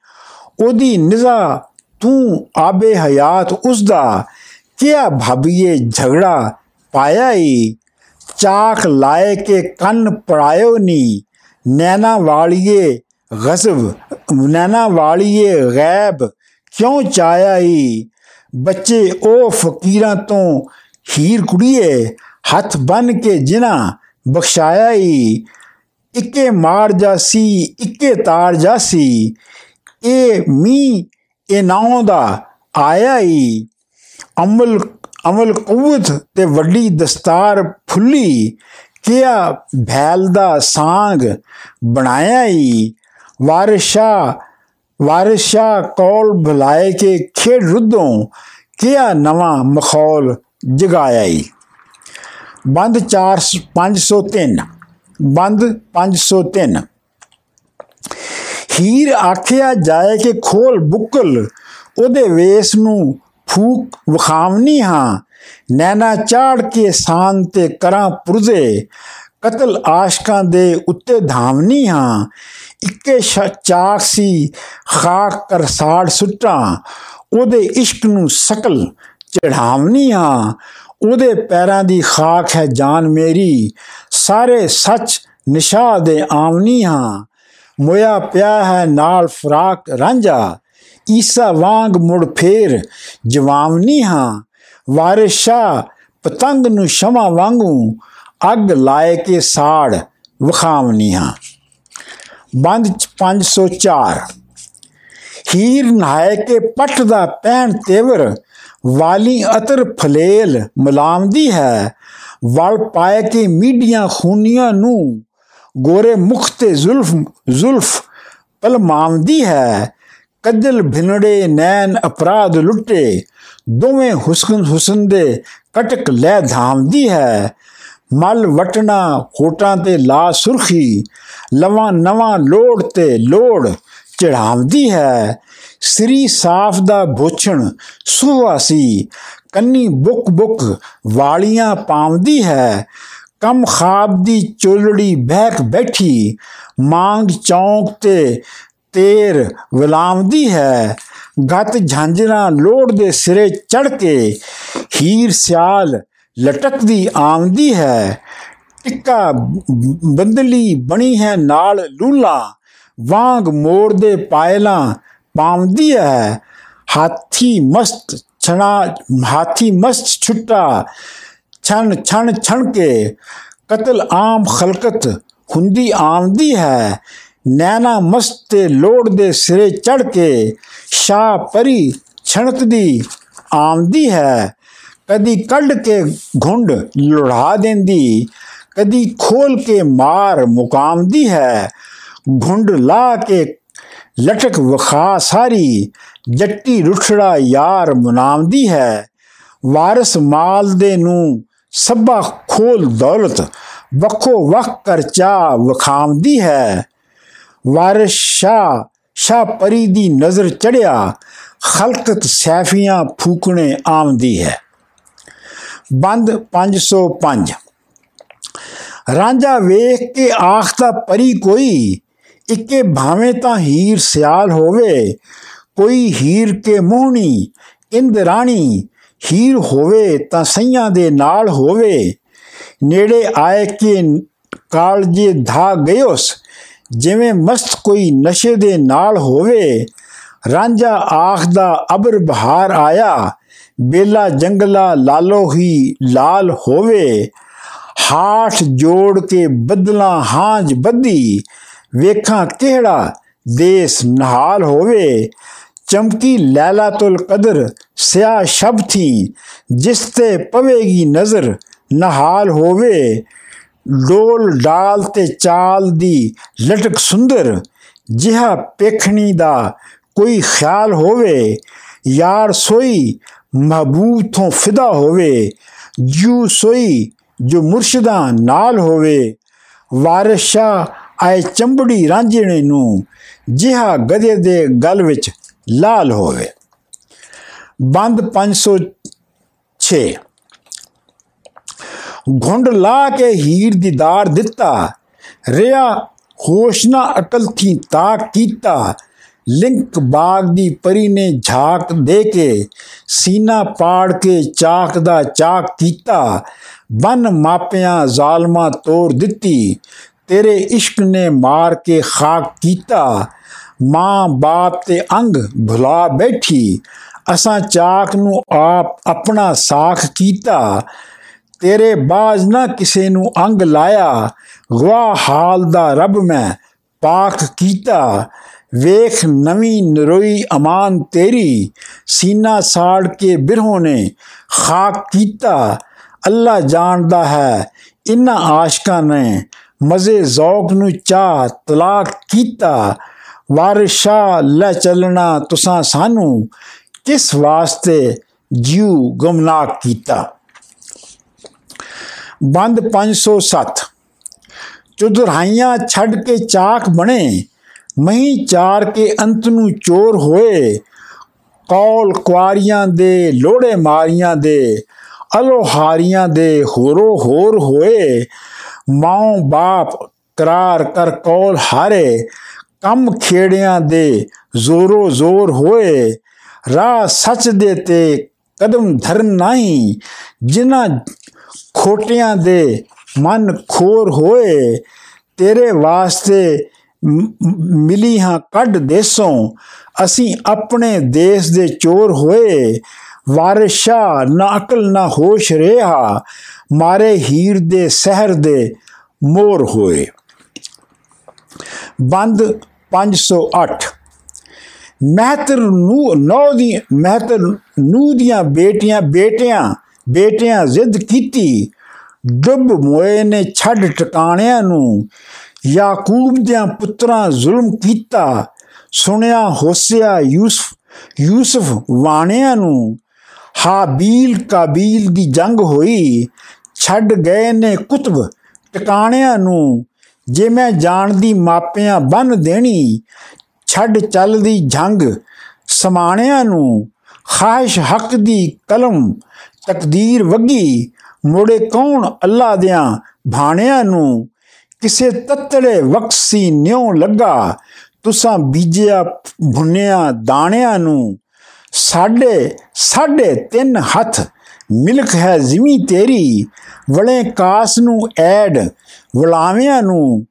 ਉਹਦੀ ਨਿਜ਼ਾ ਤੂੰ ਆਬੇ ਹਯਾਤ ਉਸ ਦਾ ਕਿਆ ਭਾਬੀਏ ਝਗੜਾ ਪਾਇਆ ਈ। ਚਾਖ ਲਾਏ ਕੇ ਕੰਨ ਪੜਾਇਓ ਨੀ। ਨੈਣਾ ਵਾਲੀਏ ਗਜ਼ਬ, ਨੈਣਾ ਵਾਲੀਏ ਗੈਬ ਕਿਉਂ ਚਾਇਆ ਈ ਬੱਚੇ ਉਹ ਫਕੀਰਾਂ ਤੋਂ ਹੀਰ ਕੁੜੀਏ, ਹੱਥ ਬਨ ਕੇ ਜਿਨਾ ਬਖਸ਼ਾਇਆ ਈ ਇੱਕੇ ਮਾਰ ਜਾਸੀ, ਇੱਕੇ ਤਾਰ ਜਾਸੀ। ਇਹ ਮੀ ਇਹ ਨਾਉ ਦਾ ਆਇਆ ਈ ਅਮਲ ਅਮਲ ਕੂਵਤ ਤੇ ਵੱਡੀ ਦਸਤਾਰ ਫੁੱਲੀ, ਕਿਆ ਭੈਲ ਦਾ ਸਾੰਗ ਬਣਾਇਆ ਈ। ਵਾਰਿਸ਼ਾ ਵਾਰਿਸ਼ਾ ਕੋਲ ਭਲਾਏ ਕੇ ਖੇਡ ਰੁੱਦੋਂ ਕਿਆ ਨਵਾਂ ਮਖੌਲ ਜਗਾਇਆ ਈ। ਬੰਦ 4 503 ਬੰਦ 503 ਹੀਰ ਆਖਿਆ ਜਾਏ ਕਿ ਖੋਲ ਬੁੱਕਲ, ਉਹਦੇ ਵੇਸ ਨੂੰ ਫੂਕ ਵਖਾਵਨੀ ਹਾਂ ਨੈਣਾ ਚਾੜ ਕੇ ਸਾਨ ਤੇ ਕਰਾਂ ਪੁਰਜ਼ੇ ਕਤਲ ਆਸ਼ਕਾਂ ਦੇ ਉੱਤੇ ਧਾਵਨੀ ਹਾਂ ਇੱਕੇ ਚਾਕ ਸੀ ਖਾਕ ਕਰ ਸਾੜ ਸੁੱਟਾਂ ਉਹਦੇ ਇਸ਼ਕ ਨੂੰ ਸਕਲ ਚੜਾਵਨੀ ਹਾਂ ਉਹਦੇ ਪੈਰਾਂ ਦੀ ਖਾਕ ਹੈ ਜਾਨ ਮੇਰੀ ਸਾਰੇ ਸੱਚ ਨਿਸ਼ਾ ਦੇ ਆਵਨੀ ਹਾਂ ਮੋਇਆ ਪਿਆ ਹੈ ਨਾਲ ਫਰਾਕ ਰਾਂਝਾ ਈਸਾ ਵਾਂਗ ਮੁੜ ਫੇਰ ਜਵਾਵਨੀ ਹਾਂ। ਵਾਰਿਸ਼ਾ ਪਤੰਗ ਨੂੰ ਸ਼ਮਾ ਵਾਂਗੂ ਅੱਗ ਲਾਏ ਕੇ ਸਾੜ ਵਖਾਵਨੀ ਹਾਂ। ਬੰਦ 504 ਹੀਰ ਨਹਾਏ ਕੇ ਪੱਟ ਦਾ ਪੈਣ ਤੇਵਰ ਵਾਲੀ ਅਤਰ ਫਲੇਲ ਮਲਾਮਦੀ ਹੈ। ਵਲ ਪਾਏ ਕੇ ਮੀਡੀਆਂ ਖੂਨੀਆਂ ਨੂੰ ਗੋਰੇ ਮੁਖ ਤੇ ਜ਼ੁਲਫ ਜ਼ੁਲਫ ਪਲਮਾਵਦੀ ਹੈ। ਕਦਲ ਭਿਨੜੇ ਨੈਣ ਅਪਰਾਧ ਲੁੱਟੇ। ਦੋਵੇਂ ਹੁਸਨ ਹੁਸਨ ਦੇ ਕਟਕ ਲੈ ਧਾਮਦੀ ਹੈ। ਮਲ ਵਟਣਾ ਹੋਟਾਂ ਤੇ ਲਾ ਸੁਰਖੀ, ਲਵਾਂ ਨਵਾਂ ਲੋੜ ਤੇ ਲੋੜ ਚੜਾਉਂਦੀ ਹੈ। ਸ੍ਰੀ ਸਾਫ਼ ਦਾ ਭੋਛਣ ਸੁਵਾਸੀ ਕੰਨੀ ਬੁੱਕ ਬੁੱਕ ਵਾਲੀਆਂ ਪਾਉਂਦੀ ਹੈ। ਕਮ ਖਾਬ ਦੀ ਚੋਲੜੀ ਬਹਿਕ ਬੈਠੀ, ਮੰਗ ਚੌਂਕ ਤੇ ਤੇਰ ਵਲਾਮਦੀ ਹੈ। ਗਤ ਝਾਂਜਰਾ ਲੋੜ ਦੇ ਸਿਰੇ ਚੜ ਕੇ ਹੀਰ ਸਿਆਲ ਲਟਕਦੀ ਆਉਂਦੀ ਹੈ। ਟਿੱਕਾ ਬੰਦਲੀ ਬਣੀ ਹੈ ਨਾਲ ਲੂਲਾ, ਵਾਂਗ ਮੋੜ ਦੇ ਪਾਇਲਾਂ ਪਾਉਂਦੀ ਹੈ। ਹਾਥੀ ਮਸਤ ਛਣਾ, ਹਾਥੀ ਮਸਤ ਛੁੱਟਾ, ਛਣ ਛਣ ਛਣ ਕੇ ਕਤਲ ਆਮ ਖਲਕਤ ਹੁੰਦੀ ਆਮਦੀ ਹੈ। ਨੈਣਾ ਮਸਤ ਤੇ ਲੋੜ ਦੇ ਸਿਰੇ ਚੜ ਕੇ ਸ਼ਾ ਪਰੀ ਛਣਕਦੀ ਆਉਂਦੀ ਹੈ। ਕਦੀ ਕੱਢ ਕੇ ਘੁੰਡ ਲੁੜਾ ਦਿੰਦੀ, ਕਦੀ ਖੋਲ ਕੇ ਮਾਰ ਮੁਕਾਮਦੀ ਹੈ। ਘੁੰਡ ਲਾ ਕੇ ਲਟਕ ਵਖਾ ਸਾਰੀ, ਜੱਟੀ ਰੁਠੜਾ ਯਾਰ ਮਨਾਉਂਦੀ ਹੈ। ਵਾਰਿਸ ਮਾਲ ਦੇ ਨੂੰ ਸਭਾ ਖੋਲ ਦੌਲਤ, ਵੱਖੋ ਵੱਖ ਕਰ ਚਾ ਵਖਾਮਦੀ ਹੈ। ਵਾਰਿਸ ਸ਼ਾ ਸ਼ਾ ਪਰੀ ਦੀ ਨਜ਼ਰ ਚੜਿਆ ਖਲਕਤ ਸੈਫੀਆਂ ਫੂਕਣੇ ਆਮਦੀ ਹੈ। ਬੰਦ 505 ਰਾਂਝਾ ਵੇਖ ਕੇ ਆਖਦਾ, ਪਰੀ ਕੋਈ, ਇੱਕੇ ਭਾਵੇਂ ਤਾਂ ਹੀਰ ਸਿਆਲ ਹੋਵੇ, ਕੋਈ ਹੀਰ ਕੇ ਮੋਹਣੀ ਇੰਦਰਾਣੀ ਹੀਰ ਹੋਵੇ ਤਾਂ ਸਈਆਂ ਦੇ ਨਾਲ ਹੋਵੇ। ਨੇੜੇ ਆਏ ਕਿ ਕਾਲਜੇ ਧਾ ਗਇਓਸ ਜਿਵੇਂ ਮਸਤ ਕੋਈ ਨਸ਼ੇ ਦੇ ਨਾਲ ਹੋਵੇ ਰਾਂਝਾ ਆਖਦਾ ਅਬਰ ਬਹਾਰ ਆਇਆ ਬੇਲਾ ਜੰਗਲਾ ਲਾਲੋ ਹੀ ਲਾਲ ਹੋਵੇ ਹਾਠ ਜੋੜ ਕੇ ਬਦਲਾ ਹਾਂਜ ਬੱਦੀ ਵੇਖਾਂ ਕਿਹੜਾ ਦੇਸ ਨਹਾਲ ਹੋਵੇ ਚਮਕੀ ਲੈਲਾ ਤੁਲ ਕਦਰ ਸਿਆ ਸ਼ਬ ਥੀ ਜਿਸ ਤੇ ਪਵੇਗੀ ਨਜ਼ਰ ਨਹਾਲ ਹੋਵੇ ਡੋਲ ਡਾਲ ਤੇ ਚਾਲ ਦੀ ਲਟਕ ਸੁੰਦਰ, ਜਿਹਾ ਪੇਖਣੀ ਦਾ ਕੋਈ ਖਿਆਲ ਹੋਵੇ, ਯਾਰ ਸੋਈ ਮਹਬੂਬ ਤੋਂ ਫਿਦਾ ਹੋਵੇ, ਜੂ ਸੋਈ ਜੋ ਮੁਰਸ਼ਿਦਾ ਨਾਲ ਹੋਵੇ, ਵਾਰਿਸ਼ਾ ਆਏ ਚੰਬੜੀ ਰਾਂਝਣੇ ਨੂੰ ਜਿਹਾ ਗਧੇ ਦੇ ਗਲ ਵਿੱਚ ਲਾਲ ਹੋਵੇ। ਬੰਦ 506 ਘੁੰਡ ਲਾ ਕੇ ਹੀਰ ਦੀਦਾਰ ਦਿੱਤਾ। ਰਿਆ ਹੋਸ਼ਨਾ ਅਕਲ ਥੀ ਤਾਕ ਕੀਤਾ। ਲਿੰਕ ਬਾਗ ਦੀ ਪਰੀ ਨੇ ਝਾਕ ਦੇ ਕੇ ਸੀਨਾ ਪਾੜ ਕੇ ਚਾਕ ਦਾ ਚਾਕ ਕੀਤਾ। ਬਨ ਮਾਪਿਆਂ ਜ਼ਾਲਮਾ ਤੋੜ ਦਿੱਤੀ। ਤੇਰੇ ਇਸ਼ਕ ਨੇ ਮਾਰ ਕੇ ਖਾਕ ਕੀਤਾ। ਮਾਂ ਬਾਪ ਤੇ ਅੰਗ ਭੁਲਾ ਬੈਠੀ। ਅਸਾਂ ਚਾਕ ਨੂੰ ਆਪ ਆਪਣਾ ਸਾਖ ਕੀਤਾ। ਤੇਰੇ ਬਾਜ ਨਾ ਕਿਸੇ ਨੂੰ ਅੰਗ ਲਾਇਆ। ਗਵਾ ਹਾਲ ਦਾ ਰੱਬ ਮੈਂ ਪਾਕ ਕੀਤਾ। ਵੇਖ ਨਵੀਂ ਨਰੋਈ ਅਮਾਨ ਤੇਰੀ। ਸੀਨਾ ਸਾੜ ਕੇ ਬਿਰਹੋਂ ਨੇ ਖਾਕ ਕੀਤਾ। ਅੱਲਾ ਜਾਣਦਾ ਹੈ, ਇਨ੍ਹਾਂ ਆਸ਼ਕਾਂ ਨੇ ਮਜ਼ੇ ਜ਼ੌਕ ਨੂੰ ਚਾਹ ਤਲਾਕ ਕੀਤਾ। ਵਾਰਿਸ਼ਾ ਲੈ ਚੱਲਣਾ ਤੁਸਾਂ ਸਾਨੂੰ। ਕਿਸ ਵਾਸਤੇ ਜਿਉ ਗਮਨਾਕ ਕੀਤਾ? ਬੰਦ 507 ਚੁਦਰਾਈਆਂ ਛੱਡ ਕੇ ਚਾਕ ਬਣੇ, ਮਹੀਂ ਚਾਰ ਕੇ ਅੰਤ ਨੂੰ ਚੋਰ ਹੋਏ। ਕੌਲ ਕੁਆਰੀਆਂ ਦੇ ਲੋੜੇ ਮਾਰੀਆਂ ਦੇ, ਅਲੋਹਾਰੀਆਂ ਦੇ ਹੋਰੋ ਹੋਰ ਹੋਏ। ਮਾਂ ਬਾਪ ਕਰਾਰ ਕਰ ਕੌਲ ਹਾਰੇ, ਕੰਮ ਖੇੜਿਆਂ ਦੇ ਜ਼ੋਰੋ ਜ਼ੋਰ ਹੋਏ। ਰਾਹ ਸੱਚ ਦੇ ਤੇ ਕਦਮ ਧਰਨ ਨਹੀਂ, ਜਿਨ੍ਹਾਂ ਖੋਟਿਆਂ ਦੇ ਮਨ ਖੋਰ ਹੋਏ, ਤੇਰੇ ਵਾਸਤੇ ਮਿਲੀ ਹਾਂ ਕੱਢ ਦੇਸੋਂ। ਅਸੀਂ ਆਪਣੇ ਦੇਸ਼ ਦੇ ਚੋਰ ਹੋਏ, ਵਾਰਿਸ਼ਾ ਨਾ ਅਕਲ ਨਾ ਹੋਸ਼ ਰਿਹਾ, ਮਾਰੇ ਹੀਰ ਦੇ ਸ਼ਹਿਰ ਦੇ ਮੋਰ ਹੋਏ। ਬੰਦ 508 ਮਹਿਤਰ ਨੂੰ, ਨੌ ਦੀ, ਮਹਿਤਰ ਨੂੰ ਦੀਆਂ ਬੇਟੀਆਂ, ਬੇਟਿਆਂ ਬੇਟਿਆਂ ਜ਼ਿੱਦ ਕੀਤੀ, ਡੁੱਬ ਮੋਏ ਨੇ ਛੱਡ ਟਿਕਾਣਿਆਂ ਨੂੰ। ਯਾਕੂਬ ਦੇ ਪੁੱਤਰਾਂ ਜ਼ੁਲਮ ਕੀਤਾ, ਸੁਣਿਆ ਹੋਸਿਆ ਯੂਸਫ ਯੂਸਫ ਵਾਣਿਆਂ ਨੂੰ। ਹਾਬੀਲ ਕਾਬੀਲ ਦੀ ਜੰਗ ਹੋਈ, ਛੱਡ ਗਏ ਨੇ ਕੁਤਬ ਟਿਕਾਣਿਆਂ ਨੂੰ। ਜੇ ਮੈਂ ਜਾਣਦੀ ਮਾਪਿਆਂ ਬੰਨ ਦੇਣੀ, ਛੱਡ ਚੱਲਦੀ ਜੰਗ ਸਮਾਣਿਆਂ ਨੂੰ। ਖਾਹਿਸ਼ ਹੱਕ ਦੀ ਕਲਮ ਤਕਦੀਰ ਵਗੀ। ਮੋੜੇ ਕੌਣ ਅੱਲਾ ਦਿਆਂ ਭਾਣਿਆਂ ਨੂੰ? ਕਿਸੇ ਤਤੜੇ ਵਕਸੀ ਨਿਉ ਲੱਗਾ। ਤੁਸਾਂ ਬੀਜਿਆ ਭੁੰਨਿਆ ਦਾਣਿਆਂ ਨੂੰ। ਸਾਡੇ ਸਾਡੇ ਤਿੰਨ ਹੱਥ ਮਿਲਕ ਹੈ ਜ਼ਮੀ ਤੇਰੀ। ਵਲੇ ਕਾਸ ਨੂੰ ਐਡ, ਵਲਾਵਿਆਂ ਨੂੰ।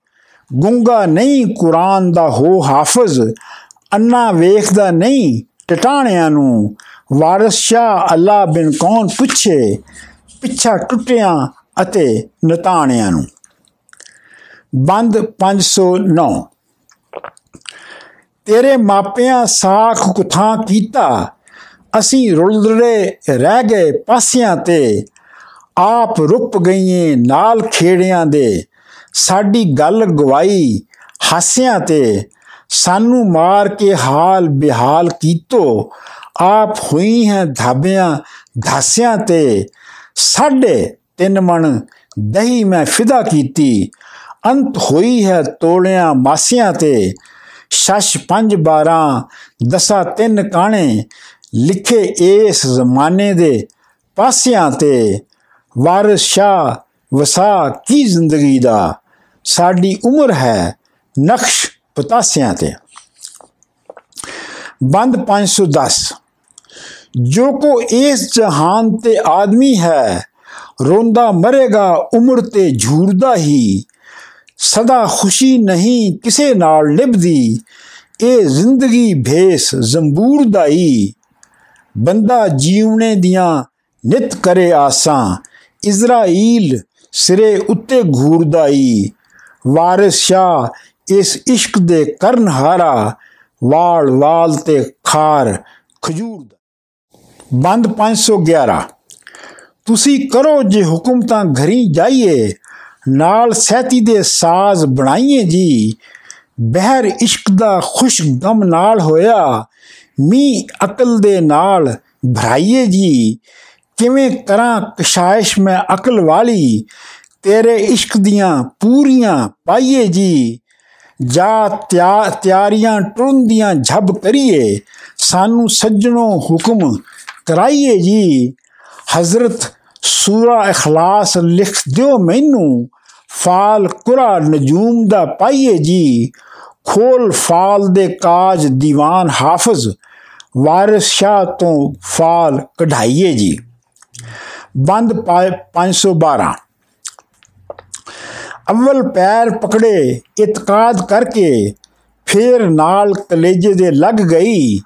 ਗੁੰਗਾ ਨਹੀਂ ਕੁਰਾਨ ਦਾ ਹੋ ਹਾਫਜ਼, ਅੰਨਾ ਵੇਖਦਾ ਨਹੀਂ ਟਟਾਣਿਆਂ ਨੂੰ। ਵਾਰਿਸ ਸ਼ਾ ਅੱਲਾ ਬਿਨ ਕੌਣ ਪੁੱਛੇ ਪਿੱਛਾ ਟੁੱਟਿਆਂ ਅਤੇ ਨਤਾਣਿਆਂ ਨੂੰ। ਬੰਦ 509 ਤੇਰੇ ਮਾਪਿਆਂ ਸਾਖ ਕੁਥਾਂ ਕੀਤਾ? ਅਸੀਂ ਰੁਲਦੇ ਰਹਿ ਗਏ ਪਾਸਿਆਂ ਤੇ। ਆਪ ਰੁੱਪ ਗਈਏ ਨਾਲ ਖੇੜਿਆਂ ਦੇ। ਸਾਡੀ ਗੱਲ ਗਵਾਈ ਹਾਸਿਆਂ ਤੇ। ਸਾਨੂੰ ਮਾਰ ਕੇ ਹਾਲ ਬਿਹਾਲ ਕੀਤੋ। ਆਪ ਹੋਈ ਹੈ ਧਾਬਿਆਂ, ਧਾਸਿਆਂ ਤੇ। ਸਾਡੇ ਤਿੰਨ ਮਣ ਦਹੀਂ ਮੈਂ ਫਿਦਾ ਕੀਤੀ। ਅੰਤ ਹੋਈ ਹੈ ਤੋਲਿਆਂ ਮਾਸਿਆਂ ਤੇ। ਸ਼ਸ਼ 5 12 ਦਸਾ ਤਿੰਨ ਕਾਣੇ। ਲਿਖੇ ਇਸ ਜ਼ਮਾਨੇ ਦੇ ਪਾਸਿਆਂ ਤੇ। ਵਾਰਿਸ ਸ਼ਾ ਵਸਾ ਕੀ ਜ਼ਿੰਦਗੀ ਦਾ। ਸਾਡੀ ਉਮਰ ਹੈ ਨਕਸ਼ ਪਤਾਸਿਆਂ ਤੇ। ਬੰਦ 510 ਜੋ ਕੋ ਇਸ ਜਹਾਨ ਤੇ ਆਦਮੀ ਹੈ, ਰੋਂਦਾ ਮਰੇਗਾ ਉਮਰ ਤੇ ਝੂਰਦਾ ਹੀ। ਸਦਾ ਖੁਸ਼ੀ ਨਹੀਂ ਕਿਸੇ ਨਾਲ ਨਿਭਦੀ ਇਹ ਜ਼ਿੰਦਗੀ ਭੇਸ ਜ਼ੰਬੂਰ ਦਾਈ। ਬੰਦਾ ਜੀਵਣੇ ਦੀਆਂ ਨਿਤ ਕਰੇ ਆਸਾਂ, ਇਜ਼ਰਾਈਲ ਸਿਰੇ ਉੱਤੇ ਘੂਰਦਾਈ ਵਾਰਿਸ ਸ਼ਾ ਇਸ ਇਸ਼ਕ ਦੇ ਕਰਨ ਹਾਰਾ ਵਾਲ ਵਾਲ ਤੇ ਖਾਰ ਖਜੂਰ ਬੰਦ 511 ਤੁਸੀਂ ਕਰੋ ਜੇ ਹੁਕਮ ਤਾਂ ਘਰੀ ਜਾਈਏ, ਨਾਲ ਸਹਿਤੀ ਦੇ ਸਾਜ਼ ਬਣਾਈਏ ਜੀ। ਬਹਿਰ ਇਸ਼ਕ ਦਾ ਖੁਸ਼ ਗਮ ਨਾਲ ਹੋਇਆ ਮੀ ਅਕਲ ਦੇ ਨਾਲ ਭਰਾਈਏ ਜੀ। ਕਿਵੇਂ ਕਰਾਂ ਕਸ਼ਾਇਸ਼ ਮੈਂ ਅਕਲ ਵਾਲੀ, ਤੇਰੇ ਇਸ਼ਕ ਦੀਆਂ ਪੂਰੀਆਂ ਪਾਈਏ ਜੀ। ਜਾ ਤਿਆਰੀਆਂ ਟੁੰਦੀਆਂ ਝਬ ਕਰੀਏ, ਸਾਨੂੰ ਸੱਜਣੋ ਹੁਕਮ ਕਰਾਈਏ ਜੀ। ਹਜ਼ਰਤ ਸੂਰਾ ਇਖਲਾਸ ਲਿਖ ਦਿਓ ਮੈਨੂੰ। ਫਾਲ ਕੁਰਾ ਨਜੂਮ ਦਾ ਪਾਈਏ ਜੀ। ਖੋਲ ਫਾਲ ਦੇ ਕਾਜ ਦੀਵਾਨ ਹਾਫਜ਼। ਵਾਰਿਸ ਸ਼ਾਹ ਤੋਂ ਫਾਲ ਕਢਾਈਏ ਜੀ। ਬੰਦ 512 ਅਵਲ ਪੈਰ ਪਕੜੇ ਇਤਕਾਦ ਕਰਕੇ ਫੇਰ ਨਾਲ ਕਲੇਜੇ ਦੇ ਲੱਗ ਗਈ।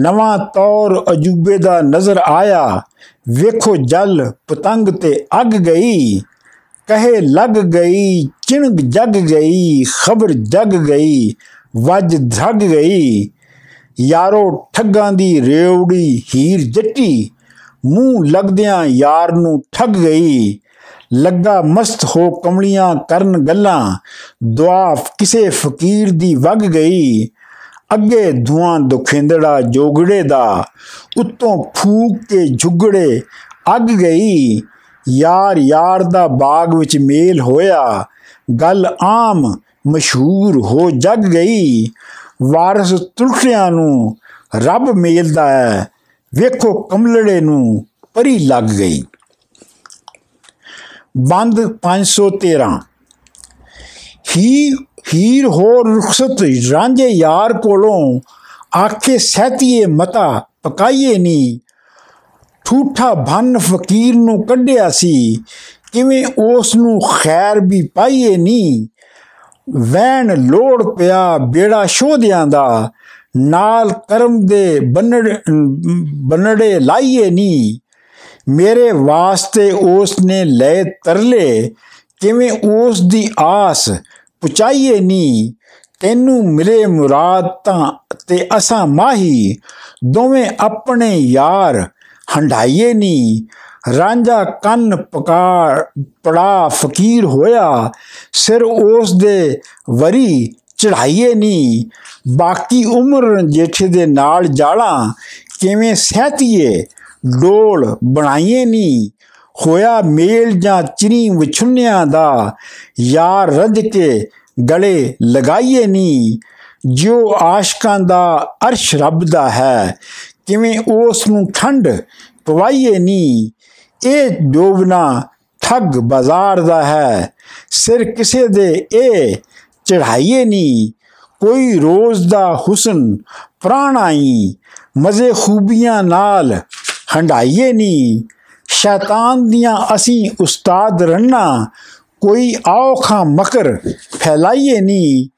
ਨਵਾਂ ਤੌਰ ਅਜੂਬੇ ਦਾ ਨਜ਼ਰ ਆਇਆ। ਵੇਖੋ ਜਲ ਪਤੰਗ ਤੇ ਅੱਗ ਗਈ। ਕਹੇ ਲੱਗ ਗਈ, ਚਿਣਗ ਜਗ ਗਈ, ਖਬਰ ਜਗ ਗਈ, ਵੱਜ ਧਗ ਗਈ। ਯਾਰੋ ਠੱਗਾਂ ਦੀ ਰੇਵੜੀ ਹੀਰ ਜੱਟੀ, ਮੂੰਹ ਲੱਗਦਿਆਂ ਯਾਰ ਨੂੰ ਠੱਗ ਗਈ। ਲੱਗਾ ਮਸਤ ਹੋ ਕਮਲੀਆਂ ਕਰਨ ਗੱਲਾਂ ਦੁਆ ਕਿਸੇ ਫਕੀਰ ਦੀ ਵਗ ਗਈ। ਅੱਗੇ ਧੂਆਂ ਦੁਖਿੰਦੜਾ ਜੋਗੜੇ ਦਾ, ਉੱਤੋਂ ਫੂਕ ਕੇ ਝੁਗੜੇ, ਅੱਗ ਗਈ। ਯਾਰ ਯਾਰ ਦਾ ਬਾਗ ਵਿੱਚ ਮੇਲ ਹੋਇਆ, ਗੱਲ ਆਮ ਮਸ਼ਹੂਰ ਹੋ ਜਗ ਗਈ। ਵਾਰਸ ਤੁਲਖਿਆਂ ਨੂੰ ਰੱਬ ਮੇਲਦਾ ਹੈ ਵੇਖੋ ਕਮਲੜੇ ਨੂੰ ਪਰੀ ਲੱਗ ਗਈ। ਬੰਦ 513 ਹੀ ਹੀਰ ਹੋਰ ਰੁਖਸਤ ਰਾਂਝੇ ਯਾਰ ਕੋਲੋਂ ਆਖੇ ਸਹਤੀਏ ਮਤਾ ਪਕਾਈਏ ਨੀ। ਠੂਠਾ ਭੰਨ ਫਕੀਰ ਨੂੰ ਕੱਢਿਆ ਸੀ, ਕਿਵੇਂ ਉਸ ਨੂੰ ਖੈਰ ਵੀ ਪਾਈਏ ਨਹੀਂ ਵੈਣ ਲੋੜ ਪਿਆ ਬੇੜਾ ਸ਼ੋਧਿਆਂ ਦਾ, ਨਾਲ ਕਰਮ ਦੇ ਬੰਨੜ, ਬੰਨੜੇ ਲਾਈਏ ਨਹੀਂ ਮੇਰੇ ਵਾਸਤੇ ਉਸ ਨੇ ਲੈ ਤਰਲੇ, ਕਿਵੇਂ ਉਸ ਦੀ ਆਸ ਪੁਚਾਈਏ ਨਹੀਂ ਤੈਨੂੰ ਮਿਲੇ ਮੁਰਾਦ ਤਾਂ ਤੇ ਅਸਾਂ ਮਾਹੀ। ਦੋਵੇਂ ਆਪਣੇ ਯਾਰ ਹੰਡਾਈਏ ਨਹੀਂ ਰਾਂਝਾ ਕੰਨ ਪਕਾਰ, ਪੜਾ ਫਕੀਰ ਹੋਇਆ। ਸਿਰ ਉਸ ਦੇ ਵਰੀ ਚੜਾਈਏ ਨਹੀਂ ਬਾਕੀ ਉਮਰ ਜੇਠੇ ਦੇ ਨਾਲ ਜਾਲਾਂ, ਕਿਵੇਂ ਸਹਤੀਏ? ਡੋਲ ਬਣਾਈਏ ਨਹੀਂ ਹੋਇਆ ਮੇਲ ਜਾਂ ਚਿਰੀ ਵਿਛੁੰਨਿਆਂ ਦਾ, ਯਾਰ ਰੱਜ ਕੇ ਗਲੇ ਲਗਾਈਏ ਨਹੀਂ ਜੋ ਆਸ਼ਕਾਂ ਦਾ ਅਰਸ਼ ਰੱਬ ਦਾ ਹੈ, ਕਿਵੇਂ ਉਸ ਨੂੰ ਠੰਡ ਪਵਾਈਏ ਨਹੀਂ ਇਹ ਡੋਬਣਾ ਠੱਗ ਬਾਜ਼ਾਰ ਦਾ ਹੈ, ਸਿਰ ਕਿਸੇ ਦੇ ਇਹ ਚੜਾਈਏ ਨਹੀਂ ਕੋਈ ਰੋਜ਼ ਦਾ ਹੁਸਨ ਪ੍ਰਾਣਾਈ ਮਜ਼ੇ ਖੂਬੀਆਂ ਨਾਲ ਹੰਡਾਈਏ ਨਹੀਂ ਸ਼ੈਤਾਨ ਦੀਆਂ ਅਸੀਂ ਉਸਤਾਦ ਰੰਨਾ, ਕੋਈ ਆਉਖਾ ਮਕਰ ਫੈਲਾਈਏ ਨਹੀਂ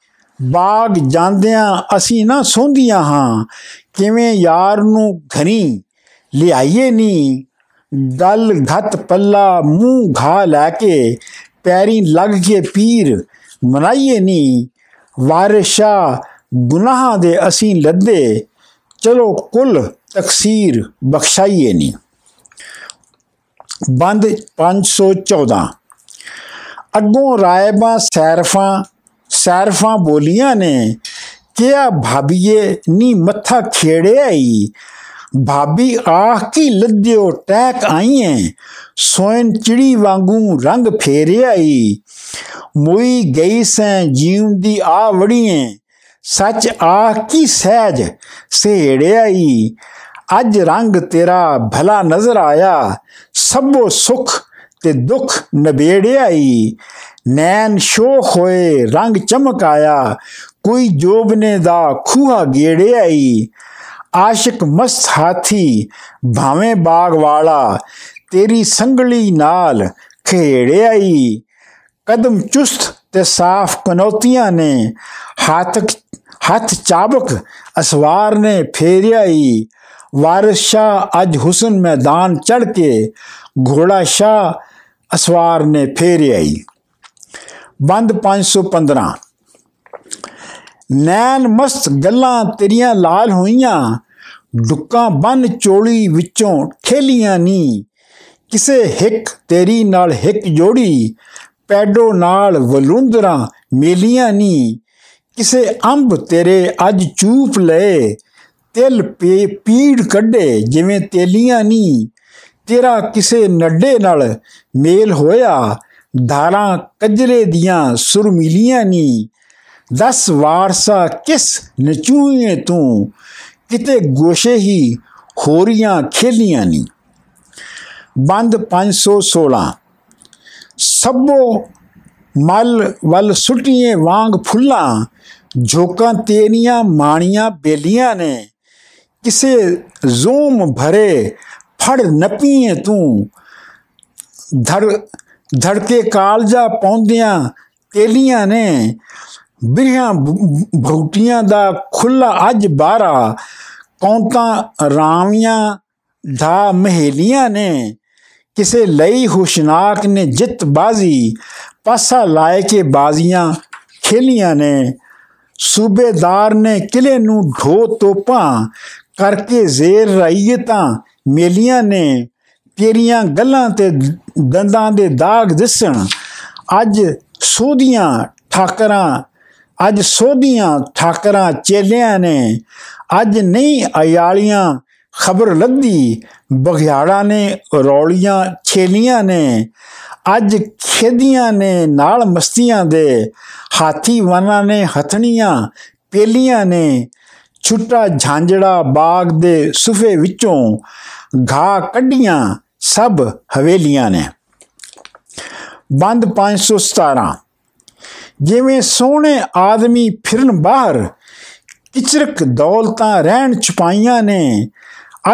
ਬਾਗ ਜਾਂਦਿਆਂ ਅਸੀਂ ਨਾ ਸੌਂਦੀਆਂ ਹਾਂ, ਕਿਵੇਂ ਯਾਰ ਨੂੰ ਘਰੀ ਲਿਆਈਏ ਨਹੀਂ ਗਲ ਘਤ ਪੱਲਾ ਮੂੰਹ ਘਾ ਲੈ ਕੇ ਪੈਰੀ ਲੱਗ ਕੇ ਪੀਰ ਮਨਾਈਏ ਨਹੀਂ ਵਾਰਿਸ਼ਾ ਗੁਨਾਹਾਂ ਦੇ ਅਸੀਂ ਲੱਦੇ, ਚਲੋ ਕੁੱਲ ਤਕਸੀਰ ਬਖਸ਼ਾਈਏ ਨਹੀਂ ਬੰਦ 514 ਅੱਗੋਂ ਰਾਇਬਾ ਸੈਰਫਾਂ ਸੈਰਫਾਂ ਬੋਲੀਆਂ ਨੇ ਕਿਆ ਭਾਬੀਏ, ਨੀ ਮੱਥਾ ਖੇੜਿਆ ਹੀ ਭਾਬੀ, ਆਹ ਕੀ ਲੱਦਿਓ, ਟੈਕ ਆਈਏ ਸੋਇਨ ਚਿੜੀ ਵਾਂਗੂ ਰੰਗ ਫੇਰਿਆ ਹੀ ਮੋਈ ਗਈ ਸੈਂ ਜੀਵ ਦੀ ਆ ਵੜੀਏ ਸੱਚ, ਆਹ ਕੀ ਸਹਿਜ ਸੇੜਿਆ ਹੀ ਅੱਜ ਰੰਗ ਤੇਰਾ ਭਲਾ ਨਜ਼ਰ ਆਇਆ, ਸਭੋ ਸੁਖ ਤੇ ਦੁੱਖ ਨਬੇੜਿਆ ਹੀ ਨੈਣ ਸ਼ੋਖ ਹੋਏ ਰੰਗ ਚਮਕ ਆਇਆ ਕੋਈ ਜੋਬਨੇ ਦਾ ਖੂਹਾ ਗੇੜੇ ਆਈ ਆਸ਼ਿਕ ਮਸਤ ਹਾਥੀ, ਭਾਵੇਂ ਬਾਗ ਵਾਲਾ, ਤੇਰੀ ਸੰਗਲੀ ਨਾਲ ਖੇੜਿਆ ਹੀ ਕਦਮ ਚੁਸਤ ਤੇ ਸਾਫ਼ ਕਨੌਤੀਆਂ ਨੇ ਹੱਥ ਹੱਥ ਚਾਬਕ ਅਸਵਾਰ ਨੇ ਫੇਰਿਆਈ। ਹੀ ਵਾਰਿਸ ਸ਼ਾਹ ਅੱਜ ਹੁਸਨ ਮੈਦਾਨ ਚੜ ਕੇ ਘੋੜਾ ਸ਼ਾਹ ਅਸਵਾਰ ਨੇ ਫੇਰ ਆਈ ਬੰਦ 515 ਨੈਣ ਮਸਤ ਗੱਲਾਂ ਤੇਰੀਆਂ ਲਾਲ ਹੋਈਆਂ, ਡੁੱਕਾਂ ਬੰਨ ਚੋਲੀ ਵਿੱਚੋਂ ਠੇਲੀਆਂ ਨੀ। ਕਿਸੇ ਹਿੱਕ ਤੇਰੀ ਨਾਲ ਹਿੱਕ ਜੋੜੀ, ਪੈਡੋ ਨਾਲ ਵਲੁੰਦਰਾ ਮੇਲੀਆਂ ਨੀ। ਕਿਸੇ ਅੰਬ ਤੇਰੇ ਅੱਜ ਚੂਪ ਲਏ ਤਿਲ ਪੇ ਪੀੜ ਕੱਢੇ ਜਿਵੇਂ ਤੇਲੀਆਂ ਨਹੀਂ ਤੇਰਾ ਕਿਸੇ ਨੱਡੇ ਨਾਲ ਮੇਲ ਹੋਇਆ ਧਾਰਾਂ ਕਜਰੇ ਦੀਆਂ ਸੁਰਮੀਲੀਆਂ ਨਹੀਂ ਦਸ ਵਾਰਸਾ ਕਿਸ ਨਚੂਏ ਤੂੰ ਕਿਤੇ ਗੋਸ਼ੇ ਹੀ ਹੋਰੀਆਂ ਖੇਲੀਆਂ ਨਹੀਂ ਬੰਦ 516 ਸਭੋ ਮਲ ਵੱਲ ਸੁਟੀਏ ਵਾਂਗ ਫੁੱਲਾਂ ਝੋਕਾਂ ਤੇਰੀਆਂ ਮਾਣੀਆਂ ਬੇਲੀਆਂ ਨੇ ਕਿਸੇ ਜ਼ੂਮ ਭਰੇ ਫੜ ਨਪੀਏ ਤੂੰ ਧੜ ਧੜਕੇ ਕਾਲਜਾ ਪੌਂਦਿਆਂ ਤੇਲੀਆਂ ਨੇ ਬਿਰਹਾਂ ਭੌਟੀਆਂ ਦਾ ਖੁੱਲਾ ਅੱਜ ਬਾਰਾ ਕੌਂਤਾਂ ਰਾਮੀਆਂ ਦਾ ਮਹੇਲੀਆਂ ਨੇ ਕਿਸੇ ਲਈ ਹੁਸ਼ਨਾਕ ਨੇ ਜਿੱਤ ਬਾਜ਼ੀ ਪਾਸਾ ਲਾਏ ਕੇ ਬਾਜ਼ੀਆਂ ਖੇਲੀਆਂ ਨੇ ਸੂਬੇਦਾਰ ਨੇ ਕਿਲੇ ਨੂੰ ਢੋ ਤੋਪਾਂ ਕਰਕੇ ਜ਼ੇਰ ਰਈਅਤਾਂ ਮੇਲੀਆਂ ਨੇ ਤੇਰੀਆਂ ਗੱਲਾਂ ਤੇ ਦੰਦਾਂ ਦੇ ਦਾਗ ਦਿਸਣ। ਅੱਜ ਸੋਧੀਆਂ ਠਾਕਰਾਂ, ਅੱਜ ਸੋਧੀਆਂ ਠਾਕਰਾਂ ਚੇਲਿਆਂ ਨੇ, ਅੱਜ ਨਹੀਂ ਅਯਾਲੀਆਂ ਖਬਰ ਲੱਦੀ ਬਘਿਆੜਾ ਨੇ ਰੌਲੀਆਂ ਛੇਲੀਆਂ ਨੇ, ਅੱਜ ਖੇਦੀਆਂ ਨੇ ਨਾਲ ਮਸਤੀਆਂ ਦੇ, ਹਾਥੀ ਵਾਨਾਂ ਨੇ ਹਥਣੀਆਂ, ਪੇਲੀਆਂ ਨੇ ਛੁੱਟਾ ਝਾਂਜੜਾ ਬਾਗ ਦੇ ਸੁਫੇ ਵਿੱਚੋਂ ਘਾ ਕੱਢੀਆਂ ਸਭ ਹਵੇਲੀਆਂ ਨੇ। ਬੰਦ 517 ਜਿਵੇਂ ਸੋਹਣੇ ਆਦਮੀ ਫਿਰਨ ਬਾਹਰ, ਕਿਚਰਕ ਦੌਲਤਾਂ ਰਹਿਣ ਛਪਾਈਆਂ ਨੇ,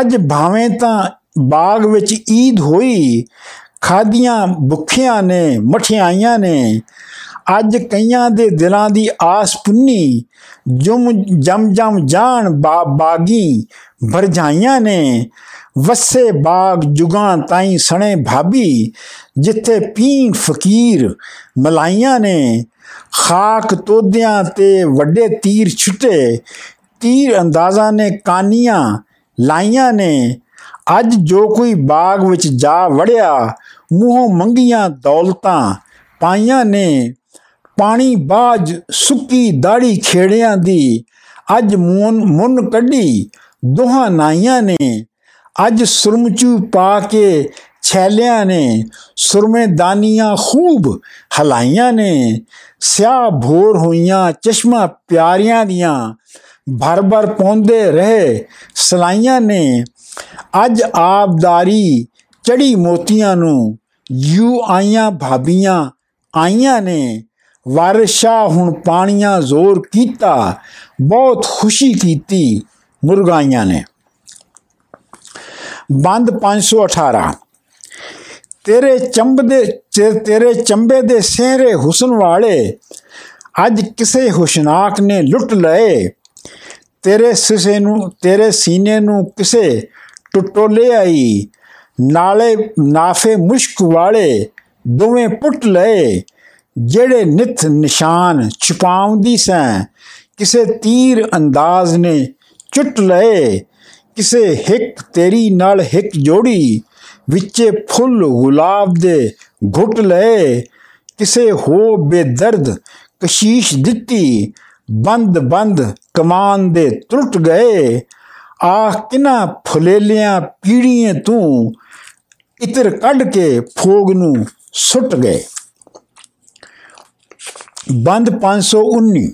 ਅੱਜ ਭਾਵੇਂ ਤਾਂ ਬਾਗ ਵਿੱਚ ਈਦ ਹੋਈ, ਖਾਦੀਆਂ ਭੁੱਖਿਆਂ ਨੇ, ਮਠਿਆਈਆਂ ਨੇ ਅੱਜ ਕਈਆਂ ਦੇ ਦਿਲਾਂ ਦੀ ਆਸ ਪੁੰਨੀ, ਜੁਮ, ਜਮ ਜਮ ਜਾਣ ਬਾਗੀ ਵਰਝਾਈਆਂ ਨੇ। ਵਸੇ ਬਾਗ ਜੁਗਾਂ ਤਾਈ ਸਣੇ ਭਾਬੀ, ਜਿੱਥੇ ਪੀਣ ਫਕੀਰ ਮਲਾਈਆਂ ਨੇ। ਖਾਕ ਤੋਦਿਆਂ ਤੇ ਵੱਡੇ ਤੀਰ ਛੁੱਟੇ, ਤੀਰ ਅੰਦਾਜ਼ਾ ਨੇ ਕਾਨੀਆਂ ਲਾਈਆਂ ਨੇ। ਅੱਜ ਜੋ ਕੋਈ ਬਾਗ ਵਿੱਚ ਜਾ ਵੜਿਆ, ਮੂੰਹੋਂ ਮੰਗੀਆਂ ਦੌਲਤਾਂ ਪਾਈਆਂ ਨੇ। ਪਾਣੀ ਬਾਜ ਸੁੱਕੀ ਦਾੜੀ ਖੇੜਿਆਂ ਦੀ ਅੱਜ ਮੂਨ ਮੁੰਨ ਕੱਢੀ ਦੋਹਾਂ ਨਾਈਆਂ ਨੇ। ਅੱਜ ਸੁਰਮਚੂ ਪਾ ਕੇ ਛੈਲਿਆਂ ਨੇ, ਸੁਰਮੇ ਦਾਨੀਆਂ ਖੂਬ ਹਲਾਈਆਂ ਨੇ। ਸਿਆ ਭੋਰ ਹੋਈਆਂ ਚਸ਼ਮਾ ਪਿਆਰੀਆਂ ਦੀਆਂ, ਭਰ ਭਰ ਪੌਂਦੇ ਰਹੇ ਸਲਾਈਆਂ ਨੇ। ਅੱਜ ਆਬਦਾਰੀ ਚੜੀ ਮੋਤੀਆਂ ਨੂੰ, ਯੂ ਆਈਆਂ ਭਾਬੀਆਂ ਆਈਆਂ ਨੇ। ਵਾਰਿਸ਼ਾ ਹੁਣ ਪਾਣੀਆਂ ਜ਼ੋਰ ਕੀਤਾ, ਬਹੁਤ ਖੁਸ਼ੀ ਕੀਤੀ ਮੁਰਗਾਈਆਂ ਨੇ। ਬੰਦ 518 ਤੇਰੇ ਚੰਬ ਦੇ ਤੇਰੇ ਚੰਬੇ ਦੇ ਸਿਹਰੇ ਹੁਸਨ ਵਾਲੇ, ਅੱਜ ਕਿਸੇ ਹੁਸ਼ਨਾਕ ਨੇ ਲੁੱਟ ਲਏ। ਤੇਰੇ ਸਿਸੇ ਨੂੰ, ਤੇਰੇ ਸੀਨੇ ਨੂੰ ਕਿਸੇ ਟੁੱਟੋਲੇ ਆਈ ਨਾਲੇ ਨਾਫੇ ਮੁਸ਼ਕ ਵਾਲੇ ਦੋਵੇਂ ਪੁੱਟ ਲਏ। ਜਿਹੜੇ ਨਿਤ ਨਿਸ਼ਾਨ ਛੁਪਾਉਂਦੀ ਸੈਂ, ਕਿਸੇ ਤੀਰ ਅੰਦਾਜ਼ ਨੇ ਚੁੱਟ ਲਏ, ਕਿਸੇ ਹਿੱਕ ਤੇਰੀ ਨਾਲ ਹਿੱਕ ਜੋੜੀ, ਵਿੱਚੇ ਫੁੱਲ ਗੁਲਾਬ ਦੇ ਘੁੱਟ ਲਏ, ਕਿਸੇ ਹੋ ਬੇਦਰਦ ਕਸ਼ੀਸ਼ ਦਿੱਤੀ, ਬੰਦ ਬੰਦ ਕਮਾਨ ਦੇ ਟੁੱਟ ਗਏ। ਆਹ ਕਿਨਾ ਫੁਲੇਲਿਆਂ ਪੀੜੀਆਂ ਤੂੰ, ਇਤਰ ਕੱਢ ਕੇ ਫੋਗ ਨੂੰ ਸੁੱਟ ਗਏ। ਬੰਦ 519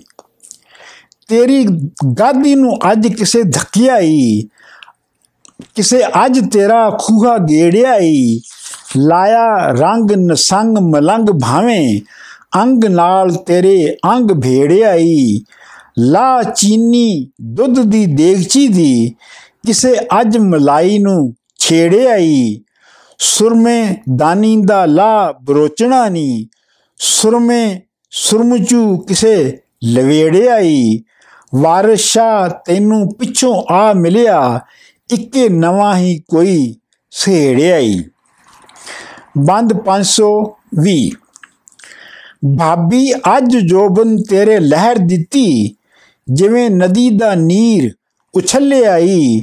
ਤੇਰੀ ਗਾਦੀ ਨੂੰ ਅੱਜ ਕਿਸੇ ਧੱਕਿਆਈ, ਕਿਸੇ ਅੱਜ ਤੇਰਾ ਖੂਹਾ ਗੇੜਿਆਈ, ਲਾਇਆ ਰੰਗ ਨਸੰਗ ਮਲੰਗ ਭਾਵੇਂ, ਅੰਗ ਨਾਲ ਤੇਰੇ ਅੰਗ ਭੇੜਿਆਈ। ਲਾ ਚੀਨੀ ਦੁੱਧ ਦੀ ਦੇਗਚੀ ਦੀ, ਕਿਸੇ ਅੱਜ ਮਲਾਈ ਨੂੰ ਛੇੜਿਆਈ। ਸੁਰਮੇ ਦਾਨੀ ਦਾ ਲਾ ਬਰੋਚਣਾ ਨਹੀਂ ਸੁਰਮੇ ਸੁਰਮਚੂ ਕਿਸੇ ਲਵੇੜਿਆਈ ਵਾਰਸ਼ਾ ਤੈਨੂੰ ਪਿੱਛੋਂ ਆ ਮਿਲਿਆ, ਇੱਕੇ ਨਵਾਂ ਹੀ ਕੋਈ ਸਹੇੜਿਆਈ ਬੰਦ 520 ਭਾਬੀ ਅੱਜ ਜੋਬਨ ਤੇਰੇ ਲਹਿਰ ਦਿੱਤੀ, ਜਿਵੇਂ ਨਦੀ ਦਾ ਨੀਰ ਉਛੱਲੇ ਆਈ।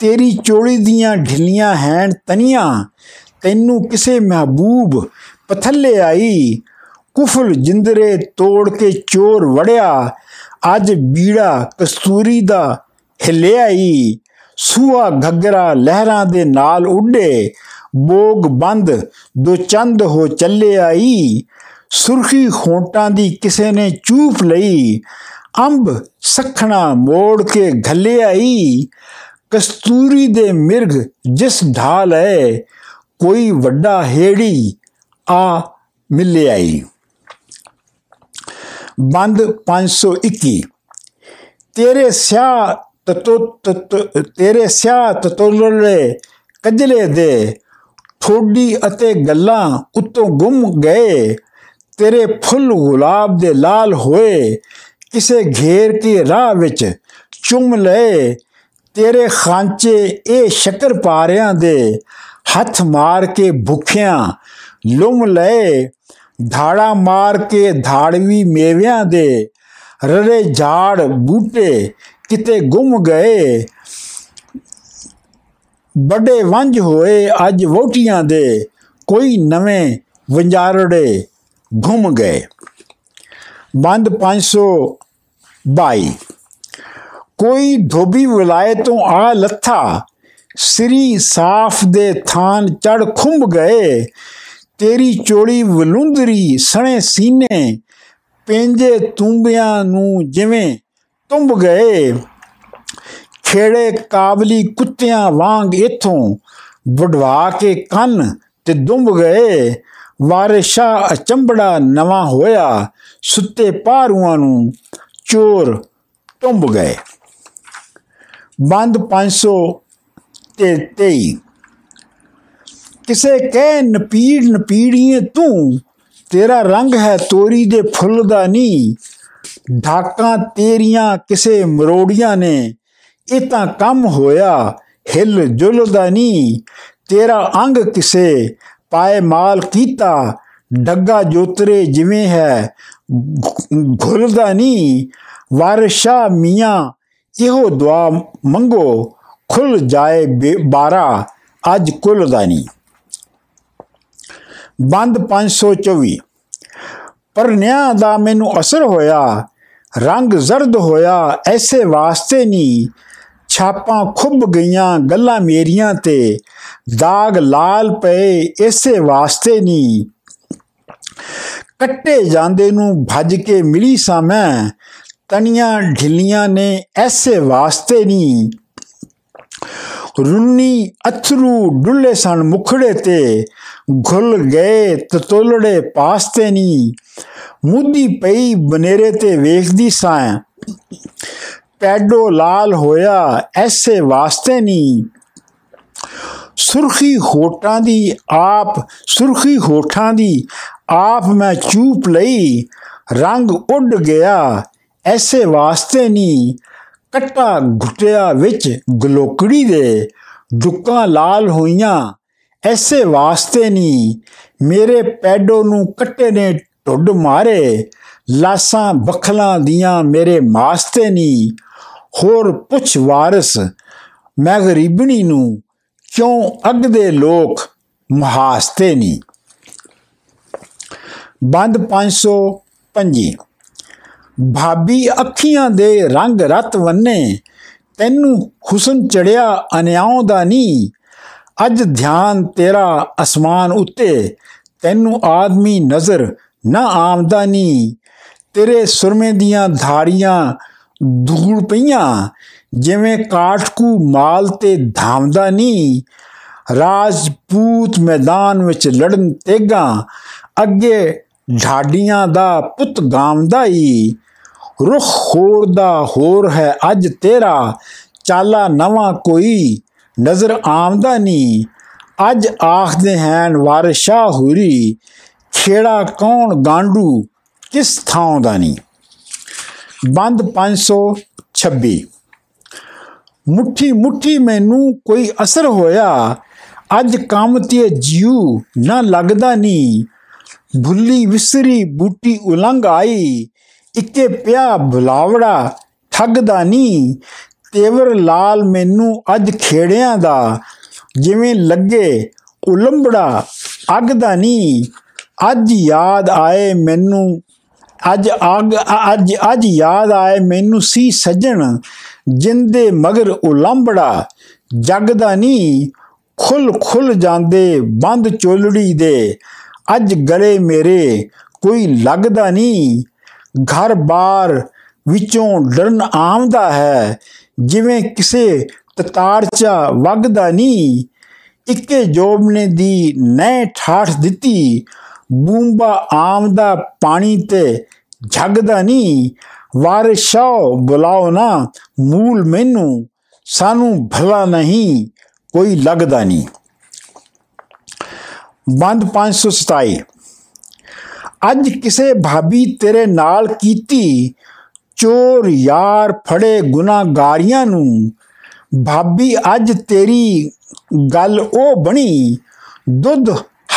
ਤੇਰੀ ਚੋਲੀ ਦੀਆਂ ਢਿੱਲੀਆਂ ਹੈਣ ਤਨੀਆਂ, ਤੈਨੂੰ ਕਿਸੇ ਮਹਬੂਬ ਪਥੱਲੇ ਆਈ। ਕੁਫਲ ਜਿੰਦਰੇ ਤੋੜ ਕੇ ਚੋਰ ਵੜਿਆ, ਅੱਜ ਬੀੜਾ ਕਸਤੂਰੀ ਦਾ ਹਿਲਿਆਈ। ਸੂਆ ਘੱਗਰਾ ਲਹਿਰਾਂ ਦੇ ਨਾਲ ਉੱਡੇ, ਬੋਗ ਬੰਦ ਦੋ ਚੰਦ ਹੋ ਚੱਲੇ ਆਈ। ਸੁਰਖੀ ਖੋਟਾਂ ਦੀ ਕਿਸੇ ਨੇ ਚੂਪ ਲਈ, ਅੰਬ ਸਖਣਾ ਮੋੜ ਕੇ ਘੱਲੇ ਆਈ। ਕਸਤੂਰੀ ਦੇ ਮਿਰਗ ਜਿਸ ਢਾਲ ਹੈ ਕੋਈ ਵੱਡਾ ਹੇੜੀ ਆ ਮਿਲੇ ਆਈ ਬੰਦ 521 ਤੇਰੇ ਸਿਆ ਤਤੋ ਤੇਰੇ ਸਿਆ ਤਤੋਲੇ ਕਜਲੇ ਦੇ ਥੋੜੀ ਅਤੇ ਗੱਲਾਂ ਉੱਤੋਂ ਗੁੰਮ ਗਏ। ਤੇਰੇ ਫੁੱਲ ਗੁਲਾਬ ਦੇ ਲਾਲ ਹੋਏ। ਕਿਸੇ ਘੇਰ ਕੇ ਰਾਹ ਵਿੱਚ ਚੁੰਮ ਲਏ। ਤੇਰੇ ਖਾਂਚੇ ਇਹ ਸ਼ਕਰ ਪਾਰਿਆਂ ਦੇ ਹੱਥ ਮਾਰ ਕੇ ਭੁੱਖਿਆਂ ਲੁੰਮ ਲਏ। ਧਾੜਾ ਮਾਰ ਕੇ ਧਾੜਵੀ ਮੇਵਿਆਂ ਦੇ ਰਰੇ ਝਾੜ ਬੂਟੇ ਕਿਤੇ ਗੁੰਮ ਗਏ। ਵੱਡੇ ਵੰਜ ਹੋਏ ਅੱਜ ਵੋਟੀਆਂ ਦੇ ਕੋਈ ਨਵੇਂ ਵੰਜਾਰੜੇ ਘੁੰਮ ਗਏ। ਬੰਦ 522 ਕੋਈ ਧੋਬੀ ਵਿਲਾਇਤੋਂ ਆ ਲੱਥਾ, ਸ੍ਰੀ ਸਾਫ਼ ਦੇ ਥਾਨ ਚੜ ਖੁੰਬ ਗਏ। ਤੇਰੀ ਚੋੜੀ ਵਲੁੰਦਰੀ ਸਣੇ ਸੀਨੇ, ਪੈਂਜੇ ਤੁੰਬਿਆਂ ਨੂੰ ਜਿਵੇਂ ਤੁੰਬ ਗਏ। ਖੇੜੇ ਕਾਬਲੀ ਕੁੱਤਿਆਂ ਵਾਂਗ ਇਥੋਂ ਵਡਵਾ ਕੇ ਕੰਨ ਤੇ ਦੁੰਬ ਗਏ। ਵਾਰਿਸ਼ਾ ਅਚੰਬੜਾ ਨਵਾਂ ਹੋਇਆ, ਸੁੱਤੇ ਪਾਰੂਆਂ ਨੂੰ ਚੋਰ ਟੁੰਬ ਗਏ। ਬੰਦ 500 ਤੇ 23 ਕਿਸੇ ਕਹਿ ਨਪੀੜ ਨਪੀੜੀਏ ਤੂੰ, ਤੇਰਾ ਰੰਗ ਹੈ ਤੋਰੀ ਦੇ ਫੁੱਲ ਦਾ ਨਹੀਂ ਢਾਕਾਂ ਤੇਰੀਆਂ ਕਿਸੇ ਮਰੋੜੀਆਂ ਨੇ, ਇਹ ਤਾਂ ਕੰਮ ਹੋਇਆ ਹਿਲ ਜੁਲ ਦਾ ਨਹੀਂ ਤੇਰਾ ਅੰਗ ਕਿਸੇ ਪਾਏ ਮਾਲ ਕੀਤਾ, ਡੱਗਾ ਜੋਤਰੇ ਜਿਵੇਂ ਹੈ ਘੁਲਦਾ ਨਹੀਂ ਵਾਰਸ਼ਾ ਮੀਆਂ ਇਹੋ ਦੁਆ ਮੰਗੋ, ਖੁੱਲ ਜਾਏ ਬਾਰਾ ਅੱਜ ਕੁੱਲ ਦਾ ਨਹੀਂ ਬੰਦ 524 ਪਰ ਨਿਆ ਦਾ ਮੈਨੂੰ ਅਸਰ ਹੋਇਆ, ਰੰਗ ਜ਼ਰਦ ਹੋਇਆ, ਐਸੇ ਵਾਸਤੇ ਨਹੀਂ। ਛਾਪਾਂ ਖੁੱਬ ਗਈਆਂ ਗੱਲਾਂ ਮੇਰੀਆਂ ਤੇ, ਦਾਗ ਲਾਲ ਪਏ ਇਸੇ ਵਾਸਤੇ ਨਹੀਂ। ਕੱਟੇ ਜਾਂਦੇ ਨੂੰ ਭੱਜ ਕੇ ਮਿਲੀ ਸਾਂ ਮੈਂ, ਤਣੀਆਂ ਢਿੱਲੀਆਂ ਨੇ ਐਸੇ ਵਾਸਤੇ ਨਹੀਂ। ਰੁੰਨੀ ਅਥਰੂ ਡੁੱਲੇ ਸਣ ਮੁਖੜੇ ਤੇ ਘੁਲ ਗਏ ਤਤੋਲੜੇ ਪਾਸਤੇ ਨਹੀਂ ਮੁੱਦੀ ਪਈ ਬਨੇਰੇ ਤੇ ਵੇਖਦੀ ਸਾਂ। ਪੈਡੋ ਲਾਲ ਹੋਇਆ, ਐਸੇ ਵਾਸਤੇ ਨਹੀਂ ਸੁਰਖੀ ਹੋਟਾਂ ਦੀ, ਆਪ ਸੁਰਖੀ ਹੋਠਾਂ ਦੀ, ਆਪ ਮੈਂ ਚੂਪ ਲਈ। ਰੰਗ ਉੱਡ ਗਿਆ, ਐਸੇ ਵਾਸਤੇ ਨਹੀਂ ਕੱਟਾ ਘੁੱਟਿਆ ਵਿੱਚ ਗਲੋਕੜੀ ਦੇ। ਦੁੱਕਾਂ ਲਾਲ ਹੋਈਆਂ ਐਸੇ ਵਾਸਤੇ ਨਹੀਂ। ਮੇਰੇ ਪੈਡੋ ਨੂੰ ਕੱਟੇ ਨੇ ਢੁੱਡ ਮਾਰੇ। ਲਾਸਾਂ ਬਖਲਾਂ ਦੀਆਂ ਮੇਰੇ ਮਾਸਤੇ ਨਹੀਂ। ਹੋਰ ਪੁੱਛ ਵਾਰਸ ਮੈਂ ਗਰੀਬਣੀ ਨੂੰ ਕਿਉਂ ਅੱਗ ਦੇ ਲੋਕ ਮਹਾਸਤੇ ਨਹੀਂ। ਬੰਦ 505 ਭਾਬੀ ਅੱਖੀਆਂ ਦੇ ਰੰਗ ਰਤ ਵੰਨੇ ਤੈਨੂੰ ਹੁਸਨ ਚੜਿਆ ਅਨਿਆਉ ਦਾ ਨਹੀਂ। ਅੱਜ ਧਿਆਨ ਤੇਰਾ ਅਸਮਾਨ ਉੱਤੇ, ਤੈਨੂੰ ਆਦਮੀ ਨਜ਼ਰ ਨਾ ਆਮਦਾ ਨਹੀਂ ਤੇਰੇ ਸੁਰਮੇ ਦੀਆਂ ਧਾਰੀਆਂ ਧੂੜ ਪਈਆਂ, ਜਿਵੇਂ ਕਾਟਕੂ ਮਾਲ ਤੇ ਧਾਮਦਾ ਨਹੀਂ। ਰਾਜਪੂਤ ਮੈਦਾਨ ਵਿੱਚ ਲੜਨ ਤੇਗਾ, ਅੱਗੇ ਢਾਡੀਆਂ ਦਾ ਪੁੱਤ ਗਾਮਦਾ ਈ ਰੁਖ ਹੋਰ ਦਾ ਹੋਰ ਹੈ ਅੱਜ ਤੇਰਾ, ਚਾਲਾ ਨਵਾਂ ਕੋਈ ਨਜ਼ਰ ਆਮਦਾ ਨਹੀਂ। ਅੱਜ ਆਖਦੇ ਹਨ, ਵਾਰਸ਼ਾ ਹੁਰੀ, ਖੇੜਾ ਕੌਣ ਗਾਂਡੂ? ਕਿਸ ਥਾਂ ਦਾ ਨਹੀਂ? ਬੰਦ 526 ਮੁੱਠੀ ਮੁੱਠੀ ਮੈਨੂੰ ਕੋਈ ਅਸਰ ਹੋਇਆ। ਅੱਜ ਕੰਮ ਤੇ ਜੀਉ ਨਾ ਲੱਗਦਾ ਨਹੀਂ। ਭੁੱਲੀ ਵਿਸਰੀ ਬੂਟੀ ਉਲੰਘ ਆਈ। ਇੱਕੇ ਪਿਆ ਬੁਲਾਵੜਾ ਠੱਗਦਾ ਨਹੀਂ। ਤੇਵਰ ਲਾਲ ਮੈਨੂੰ ਅੱਜ ਖੇੜਿਆਂ ਦਾ, ਜਿਵੇਂ ਲੱਗੇ ਉਲੰਬੜਾ, ਅੱਗ ਦਾ ਨਹੀਂ। ਅੱਜ ਯਾਦ ਆਏ ਮੈਨੂੰ, ਅੱਜ ਅਗ, ਅੱਜ ਅੱਜ ਯਾਦ ਆਏ ਮੈਨੂੰ ਸੀ ਸੱਜਣ, ਜਿੰਦੇ ਮਗਰ ਉਲੰਬੜਾ, ਜਗ ਦਾ ਨਹੀਂ। ਖੁੱਲ ਖੁੱਲ ਜਾਂਦੇ ਬੰਦ ਚੋਲੜੀ ਦੇ, ਅੱਜ ਗਲੇ ਮੇਰੇ ਕੋਈ ਲੱਗਦਾ ਨਹੀਂ। ਘਰ-ਬਾਰ ਵਿੱਚੋਂ ਡਰਨ ਆਮਦਾ ਹੈ ਜਿਵੇਂ ਕਿਸੇ ਤਤਾਰਚਾ ਵਗਦਾ ਨਹੀਂ, ਇੱਕੇ ਜੋਬਨੇ ਦੀ ਨੈ ਠਾਠ ਦਿੱਤੀ, ਬੂੰਬਾ ਆਮਦਾ ਪਾਣੀ ਤੇ ਝਗਦਾ ਨਹੀਂ ਵਾਰਿਸ਼ਾਓ ਬੁਲਾਓ ਨਾ ਮੂਲ ਮੈਨੂੰ, ਸਾਨੂੰ ਭਲਾ ਨਹੀਂ, ਕੋਈ ਲੱਗਦਾ ਨਹੀਂ। ਬੰਦ 527 ਅੱਜ ਕਿਸੇ ਭਾਬੀ ਤੇਰੇ ਨਾਲ ਕੀਤੀ ਚੋਰ ਯਾਰ ਫੜੇ ਗੁਨਾਹਗਾਰੀਆਂ ਨੂੰ। ਭਾਬੀ, ਅੱਜ ਤੇਰੀ ਗੱਲ ਉਹ ਬਣੀ। ਦੁੱਧ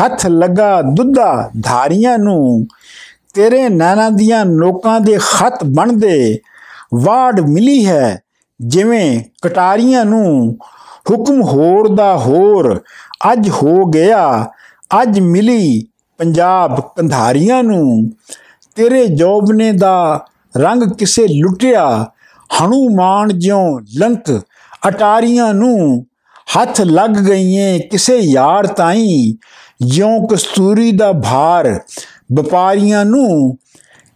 ਹੱਥ ਲੱਗਾ ਦੁੱਧਾ ਧਾਰੀਆਂ ਨੂੰ। ਤੇਰੇ ਨਾਨਾ ਦੀਆਂ ਨੋਕਾਂ ਦੇ ਖਤ ਬਣਦੇ। ਵਾੜ ਮਿਲੀ ਹੈ ਜਿਵੇਂ ਕਟਾਰੀਆਂ ਨੂੰ। ਹੁਕਮ ਹੋਰ ਦਾ ਹੋਰ, ਅੱਜ ਹੋ ਗਿਆ। ਅੱਜ ਮਿਲੀ ਪੰਜਾਬ ਕੰਧਾਰੀਆਂ ਨੂੰ। ਤੇਰੇ ਜੋਬਨੇ ਦਾ ਰੰਗ ਕਿਸੇ ਲੁੱਟਿਆ, ਹਨੂਮਾਨ ਜਿਉ ਲੰਕ ਅਟਾਰੀਆਂ ਨੂੰ ਹੱਥ ਲੱਗ ਗਈਏ ਕਿਸੇ ਯਾਰ ਤਾਈ। ਜਿਉ ਕਸਤੂਰੀ ਦਾ ਭਾਰ ਵਪਾਰੀਆਂ ਨੂੰ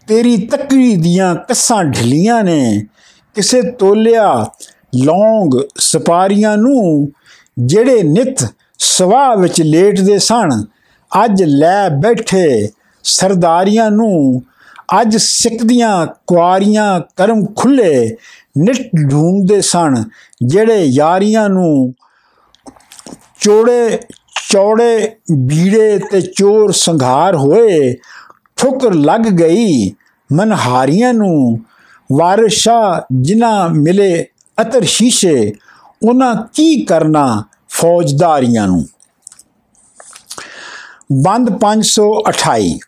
ਤੇਰੀ ਤਕੜੀ ਦੀਆਂ ਕੱਸਾਂ ਢਲੀਆਂ ਨੇ, ਕਿਸੇ ਤੋਲਿਆ ਲੌਂਗ ਸਪਾਰੀਆਂ ਨੂੰ ਜਿਹੜੇ ਨਿਤ ਸਵਾਹ ਵਿੱਚ ਲੇਟਦੇ ਸਨ, ਅੱਜ ਲੈ ਬੈਠੇ ਸਰਦਾਰੀਆਂ ਨੂੰ ਅੱਜ ਸਿੱਕਦੀਆਂ ਕੁਆਰੀਆਂ ਕਰਮ ਖੁੱਲੇ ਨਿਤ ਢੂੰਡਦੇ ਸਨ, ਜਿਹੜੇ ਯਾਰੀਆਂ ਨੂੰ ਚੋੜੇ, ਚੌੜੇ ਬੀੜੇ ਤੇ ਚੋਰ ਸੰਘਾਰ ਹੋਏ, ਠੁਕਰ ਲੱਗ ਗਈ। ਮਨਹਾਰੀਆਂ ਨੂੰ ਵਾਰਿਸ਼ਾ ਜਿਨ੍ਹਾਂ ਮਿਲੇ ਅਤਰ ਸ਼ੀਸ਼ੇ, ਉਹਨਾਂ ਕੀ ਕਰਨਾ ਫੌਜਦਾਰੀਆਂ ਨੂੰ? ਬੰਦ 528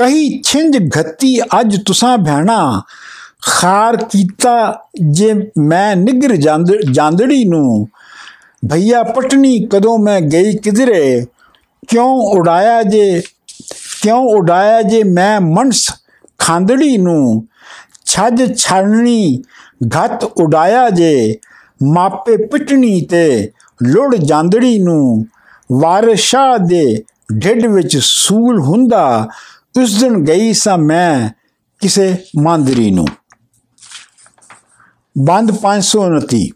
ਕਹੀ ਛਿੰਝ ਘੱਤੀ, ਅੱਜ ਤੁਸਾਂ ਭੈਣਾ, ਖਾਰ ਕੀਤਾ ਜੇ ਮੈਂ ਨਿਗਰ ਜਾਂਦੜੀ ਨੂੰ, ਭਈਆ ਪਟਨੀ ਕਦੋਂ ਮੈਂ ਗਈ ਕਿਧਰੇ, ਕਿਉਂ ਉਡਾਇਆ ਜੇ, ਕਿਉਂ ਉਡਾਇਆ ਜੇ ਮੈਂ ਮਨਸ ਖਾਂਦੜੀ ਨੂੰ, ਛੱਜ ਛੜਨੀ ਘਤ ਉਡਾਇਆ ਜੇ, ਮਾਪੇ ਪਿਟਣੀ ਤੇ ਲੁੜ ਜਾਂਦੜੀ ਨੂੰ, ਵਾਰਸ਼ਾ ਦੇ ਢਿੱਡ ਵਿੱਚ ਸੂਲ ਹੁੰਦਾ ਉਸ ਦਿਨ ਗਈ ਸਾਂ ਮੈਂ ਕਿਸੇ ਮੰਦਰੀ ਨੂੰ। ਬੰਦ 529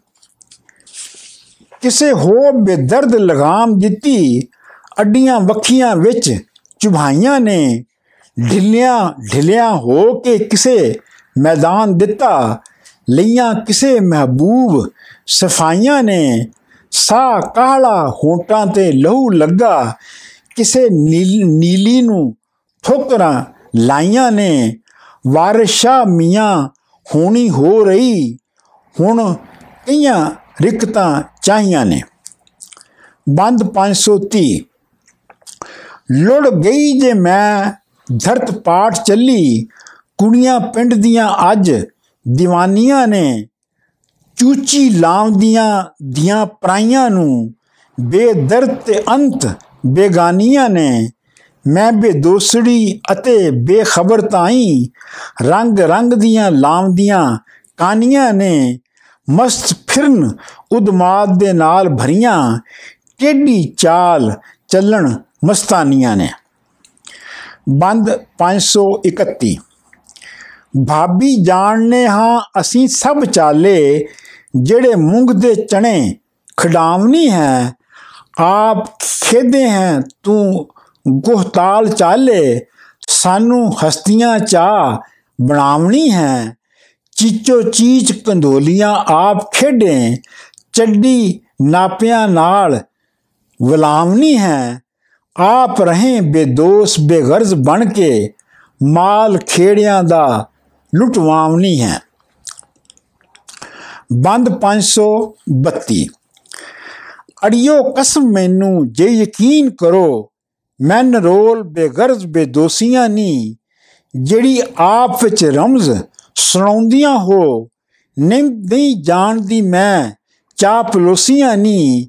ਕਿਸੇ ਹੋ ਬੇਦਰਦ ਲਗਾਮ ਦਿੱਤੀ, ਅੱਡੀਆਂ ਵੱਖੀਆਂ ਵਿੱਚ ਚੁਭਾਈਆਂ ਨੇ, ਢਿੱਲਿਆਂ ਢਿਲਿਆਂ ਹੋ ਕੇ ਕਿਸੇ ਮੈਦਾਨ ਦਿੱਤਾ, ਲਈਆਂ ਕਿਸੇ ਮਹਿਬੂਬ ਸਫਾਈਆਂ ਨੇ ਸਾ ਕਾਲਾ ਹੋਟਾਂ ਤੇ ਲਹੂ ਲੱਗਾ, ਕਿਸੇ ਨੀਲੀ ਨੂੰ ਠੋਕਰਾਂ ਲਾਈਆਂ ਨੇ। ਵਾਰਿਸ਼ਾ ਮੀਆਂ ਹੋਣੀ ਹੋ ਰਹੀ। ਹੁਣ ਕਈਆਂ ਰਿਕਤਾਂ ਚਾਹੀਆਂ ਨੇ। ਬੰਦ 530 ਲੁੜ ਗਈ ਜੇ ਮੈਂ ਧਰਤ ਪਾਠ ਚੱਲੀ। ਕੁੜੀਆਂ ਪਿੰਡ ਦੀਆਂ ਅੱਜ ਦੀਵਾਨੀਆਂ ਨੇ। ਚੂਚੀ ਲਾਉਂਦੀਆਂ ਦੀਆਂ ਪਰਾਈਆਂ ਨੂੰ। ਬੇਦਰਦ ਤੇ ਅੰਤ ਬੇਗਾਨੀਆਂ ਨੇ। ਮੈਂ ਬੇਦੋਸੜੀ ਅਤੇ ਬੇਖਬਰ ਤਾਈ ਰੰਗ ਰੰਗ ਦੀਆਂ ਲਾਉਂਦੀਆਂ ਕਾਨੀਆਂ ਨੇ ਮਸਤ ਫਿਰਨ ਉਦਮਾਦ ਦੇ ਨਾਲ ਭਰੀਆਂ ਟੇਢੀ ਚਾਲ ਚੱਲਣ ਮਸਤਾਨੀਆਂ ਨੇ। ਬੰਦ 531 ਭਾਬੀ ਜਾਣਨੇ ਹਾਂ ਅਸੀਂ ਸਭ ਚਾਲੇ ਜਿਹੜੇ ਮੂੰਗ ਦੇ ਚਣੇ ਖਡਾਵਨੀ ਹੈ, ਆਪ ਖੇਦੇ ਹੈ ਤੂੰ ਗੁਹਤਾਲ ਚਾਲੇ ਸਾਨੂੰ ਹਸਤੀਆਂ ਚਾ ਬਣਾਵਣੀ ਹੈ। ਚੀਚੋ ਚੀਚ ਕੰਦੋਲੀਆਂ ਆਪ ਖੇਡੇ, ਚੱਡੀ ਨਾਪਿਆਂ ਨਾਲ ਗੁਲਾਮਨੀ ਹੈ। ਆਪ ਰਹੇ ਬੇਦੋਸ ਬੇਗਰਜ਼ ਬਣ ਕੇ, ਮਾਲ ਖੇੜਿਆਂ ਦਾ ਲੁਟਵਾਵਨੀ ਹੈ। ਬੰਦ 532 ਅੜਿਓ ਕਸਮ ਮੈਨੂੰ ਜੇ ਯਕੀਨ ਕਰੋ ਮੈਂ ਨਰੋਲ ਬੇਗਰਜ਼ ਬੇਦੋਸੀਆਂ ਨਹੀਂ ਜਿਹੜੀ ਆਪ ਵਿੱਚ ਰਮਜ਼ ਸੁਣਾਉਂਦੀਆਂ ਹੋ ਨਹੀਂ ਜਾਣਦੀ ਮੈਂ, ਚਾਪਲੋਸੀਆਂ ਨਹੀਂ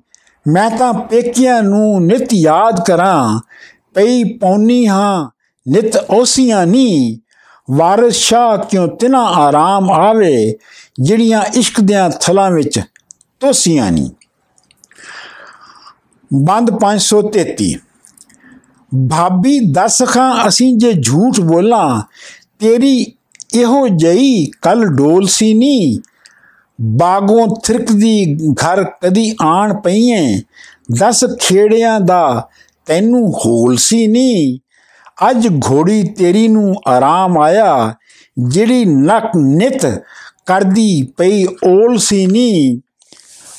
ਮੈਂ ਤਾਂ ਪੇਕਿਆਂ ਨੂੰ ਨਿਤ ਯਾਦ ਕਰਾਂ, ਪਈ ਪੌਣੀ ਹਾਂ, ਨਿਤ ਔਸੀਆਂ ਨਹੀਂ ਵਾਰਿਸ ਸ਼ਾਹ ਕਿਉਂ ਤਿਨਾ ਆਰਾਮ ਆਵੇ, ਜਿਹੜੀਆਂ ਇਸ਼ਕ ਦਿਆਂ ਥਲਾਂ ਵਿੱਚ ਤੋਸੀਆਂ ਨਹੀਂ ਬੰਦ 533 ਭਾਬੀ ਦੱਸ ਖਾਂ, ਅਸੀਂ ਜੇ ਝੂਠ ਬੋਲਾਂ, ਤੇਰੀ ਇਹੋ ਜਈ ਕੱਲ ਡੋਲ ਸੀ ਨਹੀਂ ਬਾਗੋਂ ਥਿਰਕਦੀ ਘਰ ਕਦੀ ਆਣ ਪਈਏ ਦਸ ਖੇੜਿਆਂ ਦਾ ਤੈਨੂੰ ਹੋਲ ਸੀ ਨਹੀਂ ਅੱਜ ਘੋੜੀ ਤੇਰੀ ਨੂੰ ਆਰਾਮ ਆਇਆ, ਜਿਹੜੀ ਨਕ ਨਿਤ ਕਰਦੀ ਪਈ ਓਲ ਸੀ ਨਹੀਂ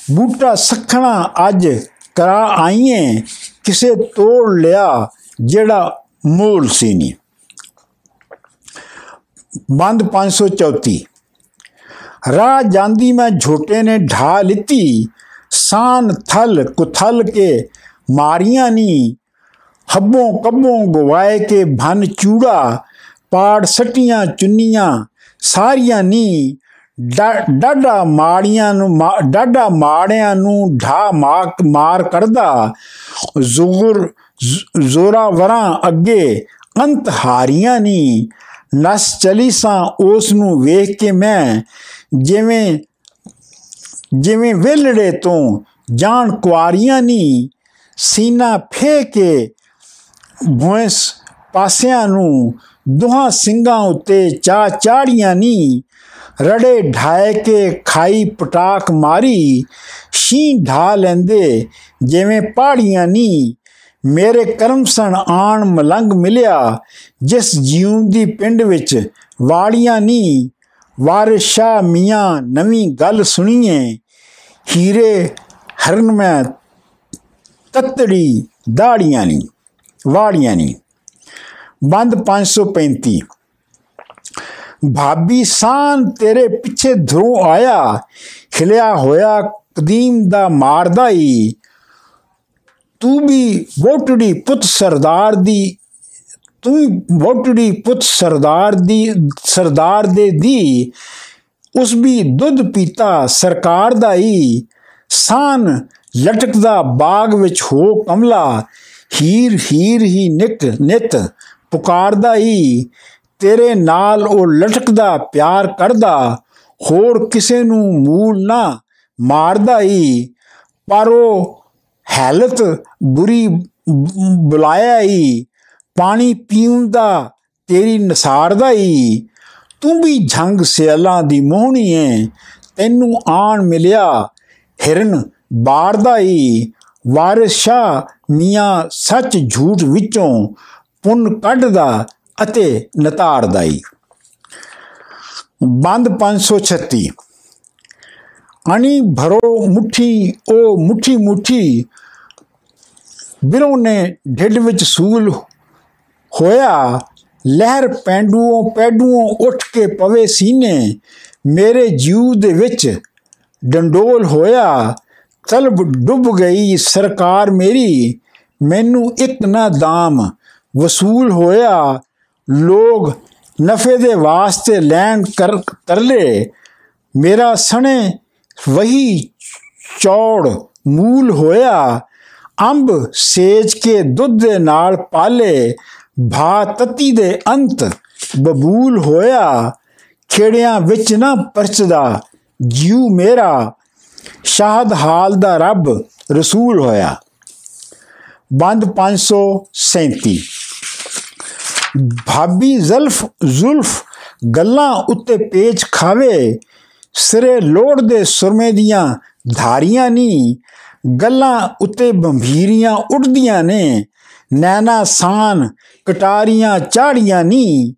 ਬੂਟਾ ਸਖਣਾ ਅੱਜ ਕਰਾ ਆਈਏ ਕਿਸੇ ਤੋੜ ਲਿਆ ਜਿਹੜਾ ਮੂਲ ਸੀ ਨਹੀਂ। ਬੰਦ 534 ਰਾਹ ਜਾਂਦੀ ਮੈਂ ਝੋਟੇ ਨੇ ਢਾ ਲਿੱਤੀ। ਸਾਨ ਥਲ ਕੁਥਲ ਕੇ ਮਾਰੀਆਂ ਨੀ। ਹੱਬੋਂ ਕੱਬੋਂ ਗਵਾਏ ਕੇ ਭਨ ਚੂੜਾ। ਪਾੜ ਸਟੀਆਂ ਚੁੰਨੀਆਂ ਸਾਰੀਆਂ ਨੀ। ਡਾਡਾ ਮਾੜੀਆਂ ਨੂੰ ਡਾਡਾ ਮਾੜਿਆਂ ਨੂੰ ਢਾ ਮਾਰ ਕਰਦਾ। ਜ਼ੁਗਰ ਜ਼ੋਰਾ ਵਰਾਂ ਅੱਗੇ ਅੰਤ ਹਾਰੀਆਂ ਨੀ। ਨਸ ਚਲੀ ਸਾਂ ਉਸ ਨੂੰ ਵੇਖ ਕੇ ਮੈਂ ਜਿਵੇਂ ਜਿਵੇਂ ਵੇਲੜੇ ਤੋਂ ਜਾਣ ਕੁਆਰੀਆਂ ਨਹੀਂ ਸੀਨਾ ਫੇ ਕੇ ਭੋਇਸ ਪਾਸਿਆਂ ਨੂੰ ਦੁਹਾਂ ਸਿੰਘਾਂ ਉੱਤੇ ਚਾ ਚਾੜੀਆਂ ਨਹੀਂ ਰੜੇ ਢਾਏ ਕੇ ਖਾਈ ਪਟਾਕ ਮਾਰੀ। ਸ਼ੀ ਢਾ ਲੈਂਦੇ ਜਿਵੇਂ ਪਾੜੀਆਂ ਨਹੀਂ ਮੇਰੇ ਕਰਮ ਸਣ ਆਣ ਮਲੰਗ ਮਿਲਿਆ, ਜਿਸ ਜੀਉ ਦੀ ਪਿੰਡ ਵਿੱਚ ਵਾੜੀਆਂ ਨਹੀਂ ਵਾਰਿਸ਼ਾ ਮੀਆਂ ਨਵੀਂ ਗੱਲ ਸੁਣੀਏ, ਹੀਰੇ ਹਰਨ ਮੈਂ ਤਤੜੀ ਦਾੜੀਆਂ ਨਹੀਂ ਵਾੜੀਆਂ ਨਹੀਂ ਬੰਦ 535 ਭਾਬੀ ਸਾਨ ਤੇਰੇ ਪਿੱਛੇ ਧਰੋਂ ਆਇਆ, ਖਿਲਿਆ ਹੋਇਆ ਕਦੀਮ ਦਾ ਮਾਰਦਾ ਈ। ਤੂੰ ਵੀ ਵੋਟੜੀ ਪੁੱਤ ਸਰਦਾਰ ਦੀ, ਤੂੰ ਵੋਟੜੀ ਪੁੱਤ ਸਰਦਾਰ ਦੀ, ਸਰਦਾਰ ਦੇ ਦੀ। ਉਸ ਵੀ ਦੁੱਧ ਪੀਤਾ ਸਰਕਾਰ ਦਾ ਹੀ ਸਾਨ ਲਟਕਦਾ ਬਾਗ ਵਿੱਚ ਹੋ ਕਮਲਾ। ਹੀਰ ਹੀਰ ਹੀ ਨਿਕ ਨਿਤ ਪੁਕਾਰਦਾ ਹੀ ਤੇਰੇ ਨਾਲ ਉਹ ਲਟਕਦਾ, ਪਿਆਰ ਕਰਦਾ। ਹੋਰ ਕਿਸੇ ਨੂੰ ਮੂਲ ਨਾ ਮਾਰਦਾ ਹੀ ਪਰ ਉਹ ਹਾਲਤ ਬੁਰੀ ਬੁਲਾਇਆ ਹੀ ਪਾਣੀ ਪੀਉਣ ਦਾ ਤੇਰੀ ਨਸਾਰ ਦਾ ਹੀ ਤੂੰ ਵੀ ਝੰਗ ਸਿਆਲਾਂ ਦੀ ਮੋਹਣੀ ਐ ਤੈਨੂੰ ਆਣ ਮਿਲਿਆ ਹਿਰਨ ਬਾਰਦਾ ਹੀ ਵਾਰਿਸ ਸ਼ਾ ਮੀਆਂ ਸੱਚ ਝੂਠ ਵਿੱਚੋਂ ਪੁੰਨ ਕੱਢਦਾ ਅਤੇ ਨਤਾਰਦਾ ਹੀ ਬੰਦ 536 ਅਣੀ ਭਰੋ ਮੁਠੀ, ਉਹ ਮੁਠੀ ਮੁਠੀ ਬਿਰੋਂ ਨੇ ਢਿੱਡ ਵਿੱਚ ਸੂਲ ਹੋਇਆ, ਲਹਿਰ ਪੈਂਡੂਓਂ ਪੈਡੂਓਂ ਉੱਠ ਕੇ ਪਵੇ ਸੀਨੇ, ਮੇਰੇ ਜੀਵ ਦੇ ਵਿੱਚ ਡੰਡੋਲ ਹੋਇਆ, ਤਲਬ ਡੁੱਬ ਗਈ ਸਰਕਾਰ ਮੇਰੀ, ਮੈਨੂੰ ਇੱਕ ਨਾ ਦਾਮ ਵਸੂਲ ਹੋਇਆ ਲੋਗ ਨਫੇ ਦੇ ਵਾਸਤੇ ਲੈਣ ਕਰ ਤਰਲੇ, ਮੇਰਾ ਸਣੇ ਵਹੀ ਚੌੜ ਮੂਲ ਹੋਇਆ ਅੰਬ ਸੇਜ ਕੇ ਦੁੱਧ ਦੇ ਨਾਲ ਪਾਲੇ, ਭਾ ਤਤੀ ਦੇ ਅੰਤ, ਬਬੂਲ ਹੋਇਆ, ਖੇੜਿਆਂ ਵਿੱਚ ਨਾ ਪਰਚਦਾ ਜਿਉ ਮੇਰਾ, ਸ਼ਾਹਦ ਹਾਲ ਦਾ ਰੱਬ ਰਸੂਲ ਹੋਇਆ। ਬੰਦ 537 ਭਾਬੀ ਜ਼ਲਫ ਜ਼ੁਲਫ ਗੱਲਾਂ ਉੱਤੇ ਪੇਚ ਖਾਵੇ, ਸਿਰੇ ਲੋੜ ਦੇ ਸੁਰਮੇ ਦੀਆਂ ਧਾਰੀਆਂ ਨਹੀਂ ਗੱਲਾਂ ਉੱਤੇ ਬੰਭੀਰੀਆਂ ਉੱਡਦੀਆਂ ਨੇ। ਨੈਣਾ ਸਾਨ, ਕਟਾਰੀਆਂ ਚਾੜੀਆਂ ਨਹੀਂ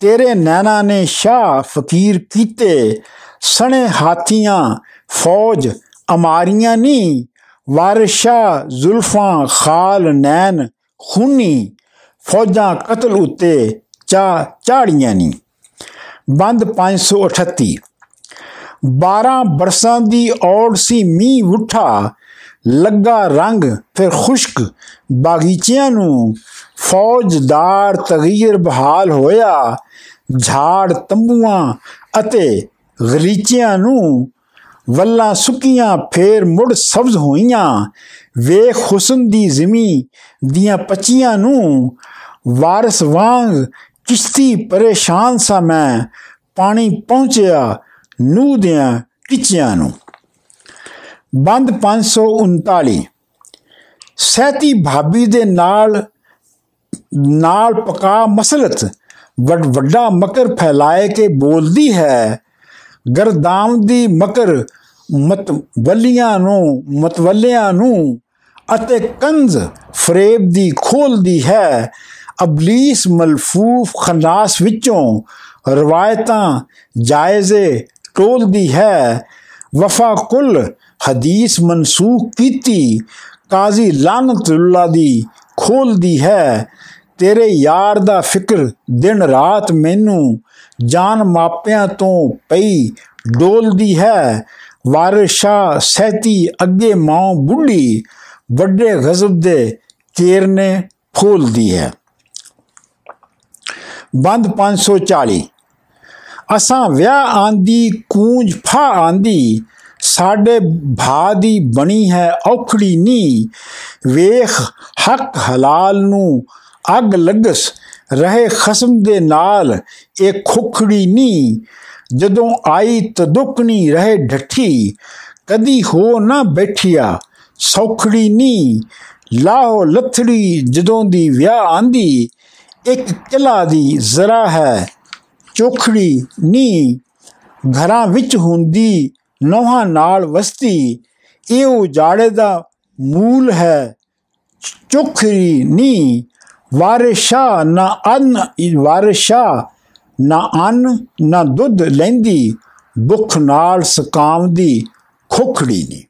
ਤੇਰੇ ਨੈਣਾ ਨੇ ਸ਼ਾ ਫਕੀਰ ਕੀਤੇ। ਸਣੇ ਹਾਥੀਆਂ ਫੌਜ ਅਮਾਰੀਆਂ ਨਹੀਂ ਵਾਰਸ਼ਾ ਜ਼ੁਲਫਾਂ ਖਾਲ ਨੈਣ ਖੂਨੀ। ਫੌਜਾਂ ਕਤਲ ਉਤੇ ਚਾ ਚਾੜੀਆਂ ਨਹੀਂ ਬੰਦ 538 12 ਬਰਸਾਂ ਦੀ ਔੜ ਸੀ ਮੀਂਹ ਉਠਾ। ਲੱਗਾ ਰੰਗ ਫਿਰ ਖੁਸ਼ਕ। ਬਾਗੀਚਿਆਂ ਨੂੰ ਫੌਜਦਾਰ ਤਗੀਰ ਬਹਾਲ ਹੋਇਆ। ਝਾੜ ਤੰਬੂਆਂ ਅਤੇ ਗਲੀਚਿਆਂ ਨੂੰ ਵੱਲਾਂ ਸੁੱਕੀਆਂ ਫੇਰ ਮੁੜ ਸਬਜ਼ ਹੋਈਆਂ। ਵੇਖ ਹੁਸਨ ਦੀ ਜ਼ਮੀ ਦੀਆਂ ਪੱਚੀਆਂ ਨੂੰ, ਵਾਰਸ ਵਾਂਗ ਕਿਸ਼ਤੀ ਪਰੇਸ਼ਾਨ ਸਾ ਮੈਂ। ਪਾਣੀ ਪਹੁੰਚਿਆ ਨੂੰ ਦਿਆਂ ਟਿਚਿਆਂ ਨੂੰ। ਬੰਦ 539 ਸਹਿਤੀ ਭਾਬੀ ਦੇ ਨਾਲ ਨਾਲ ਪਕਾ ਮਸਲਤ, ਵੱਡ ਵੱਡਾ ਮਕਰ ਫੈਲਾਏ ਕੇ ਬੋਲਦੀ ਹੈ, ਗਰਦਾਮ ਦੀ ਮਕਰ ਮਤਵੱਲੀਆਂ ਨੂੰ ਮਤਵੱਲਿਆਂ ਨੂੰ ਅਤੇ ਕੰਜ਼ ਫਰੇਬ ਦੀ ਖੋਲਦੀ ਹੈ। ਅਬਲੀਸ ਮਲਫੂਫ ਖਨਾਸ ਵਿੱਚੋਂ ਰਵਾਇਤਾਂ ਜਾਇਜ਼ੇ ਟੋਲਦੀ ਹੈ। ਵਫਾ ਕੁਲ ਹਦੀਸ ਮਨਸੂਖ ਕੀਤੀ। ਕਾਜ਼ੀ ਲਾਨਤੁੱਲਾ ਦੀ ਖੋਲਦੀ ਹੈ, ਤੇਰੇ ਯਾਰ ਦਾ ਫਿਕਰ ਦਿਨ ਰਾਤ ਮੈਨੂੰ ਜਾਨ ਮਾਪਿਆਂ ਤੋਂ ਪਈ ਡੋਲਦੀ ਹੈ। ਵਾਰਿਸ਼ਾ ਸਹਤੀ ਅੱਗੇ ਮਾਂ ਬੁੱਢੀ ਵੱਡੇ ਗਜ਼ਬ ਦੇ ਕੇਰਨੇ ਫੋਲਦੀ ਹੈ। ਬੰਦ 540 ਅਸਾਂ ਵਿਆਹ ਆਂਦੀ, ਕੂੰਜ ਫਾ ਆਂਦੀ, ਸਾਡੇ ਭਾ ਦੀ ਬਣੀ ਹੈ ਔਖੜੀ ਨੀ ਵੇਖ, ਹੱਕ ਹਲਾਲ ਨੂੰ ਅੱਗ ਲੱਗਸ, ਰਹੇ ਖਸਮ ਦੇ ਨਾਲ ਇਹ ਖੁਖੜੀ ਨੀ ਜਦੋਂ ਆਈ ਤਦੁਕਨੀ ਰਹੇ ਢੱਠੀ ਕਦੀ ਹੋ ਨਾ ਬੈਠਿਆ ਸੌਖੜੀ ਨੀ ਲਾਹੋ ਲੱਥੜੀ ਜਦੋਂ ਦੀ ਵਿਆਹ ਆਂਦੀ, ਇੱਕ ਕਿਲਾ ਦੀ ਜ਼ਰਾ ਹੈ ਚੋਖੜੀ ਨੀ ਘਰਾਂ ਵਿੱਚ ਹੁੰਦੀ ਨੋਹਾਂ ਨਾਲ ਵਸਤੀ ਇਹ ਉਜਾੜੇ ਦਾ ਮੂਲ ਹੈ। ਚੋਖਰੀ ਨੀ, ਵਾਰਿਸ਼ਾ ਨਾ ਅਨ, ਵਾਰਿਸ਼ਾ ਨਾ ਅਨ, ਨਾ ਦੁੱਧ ਲੈਂਦੀ, ਭੁੱਖ ਨਾਲ ਸਕਾਮ ਦੀ ਖੋਖੜੀ ਨੀ।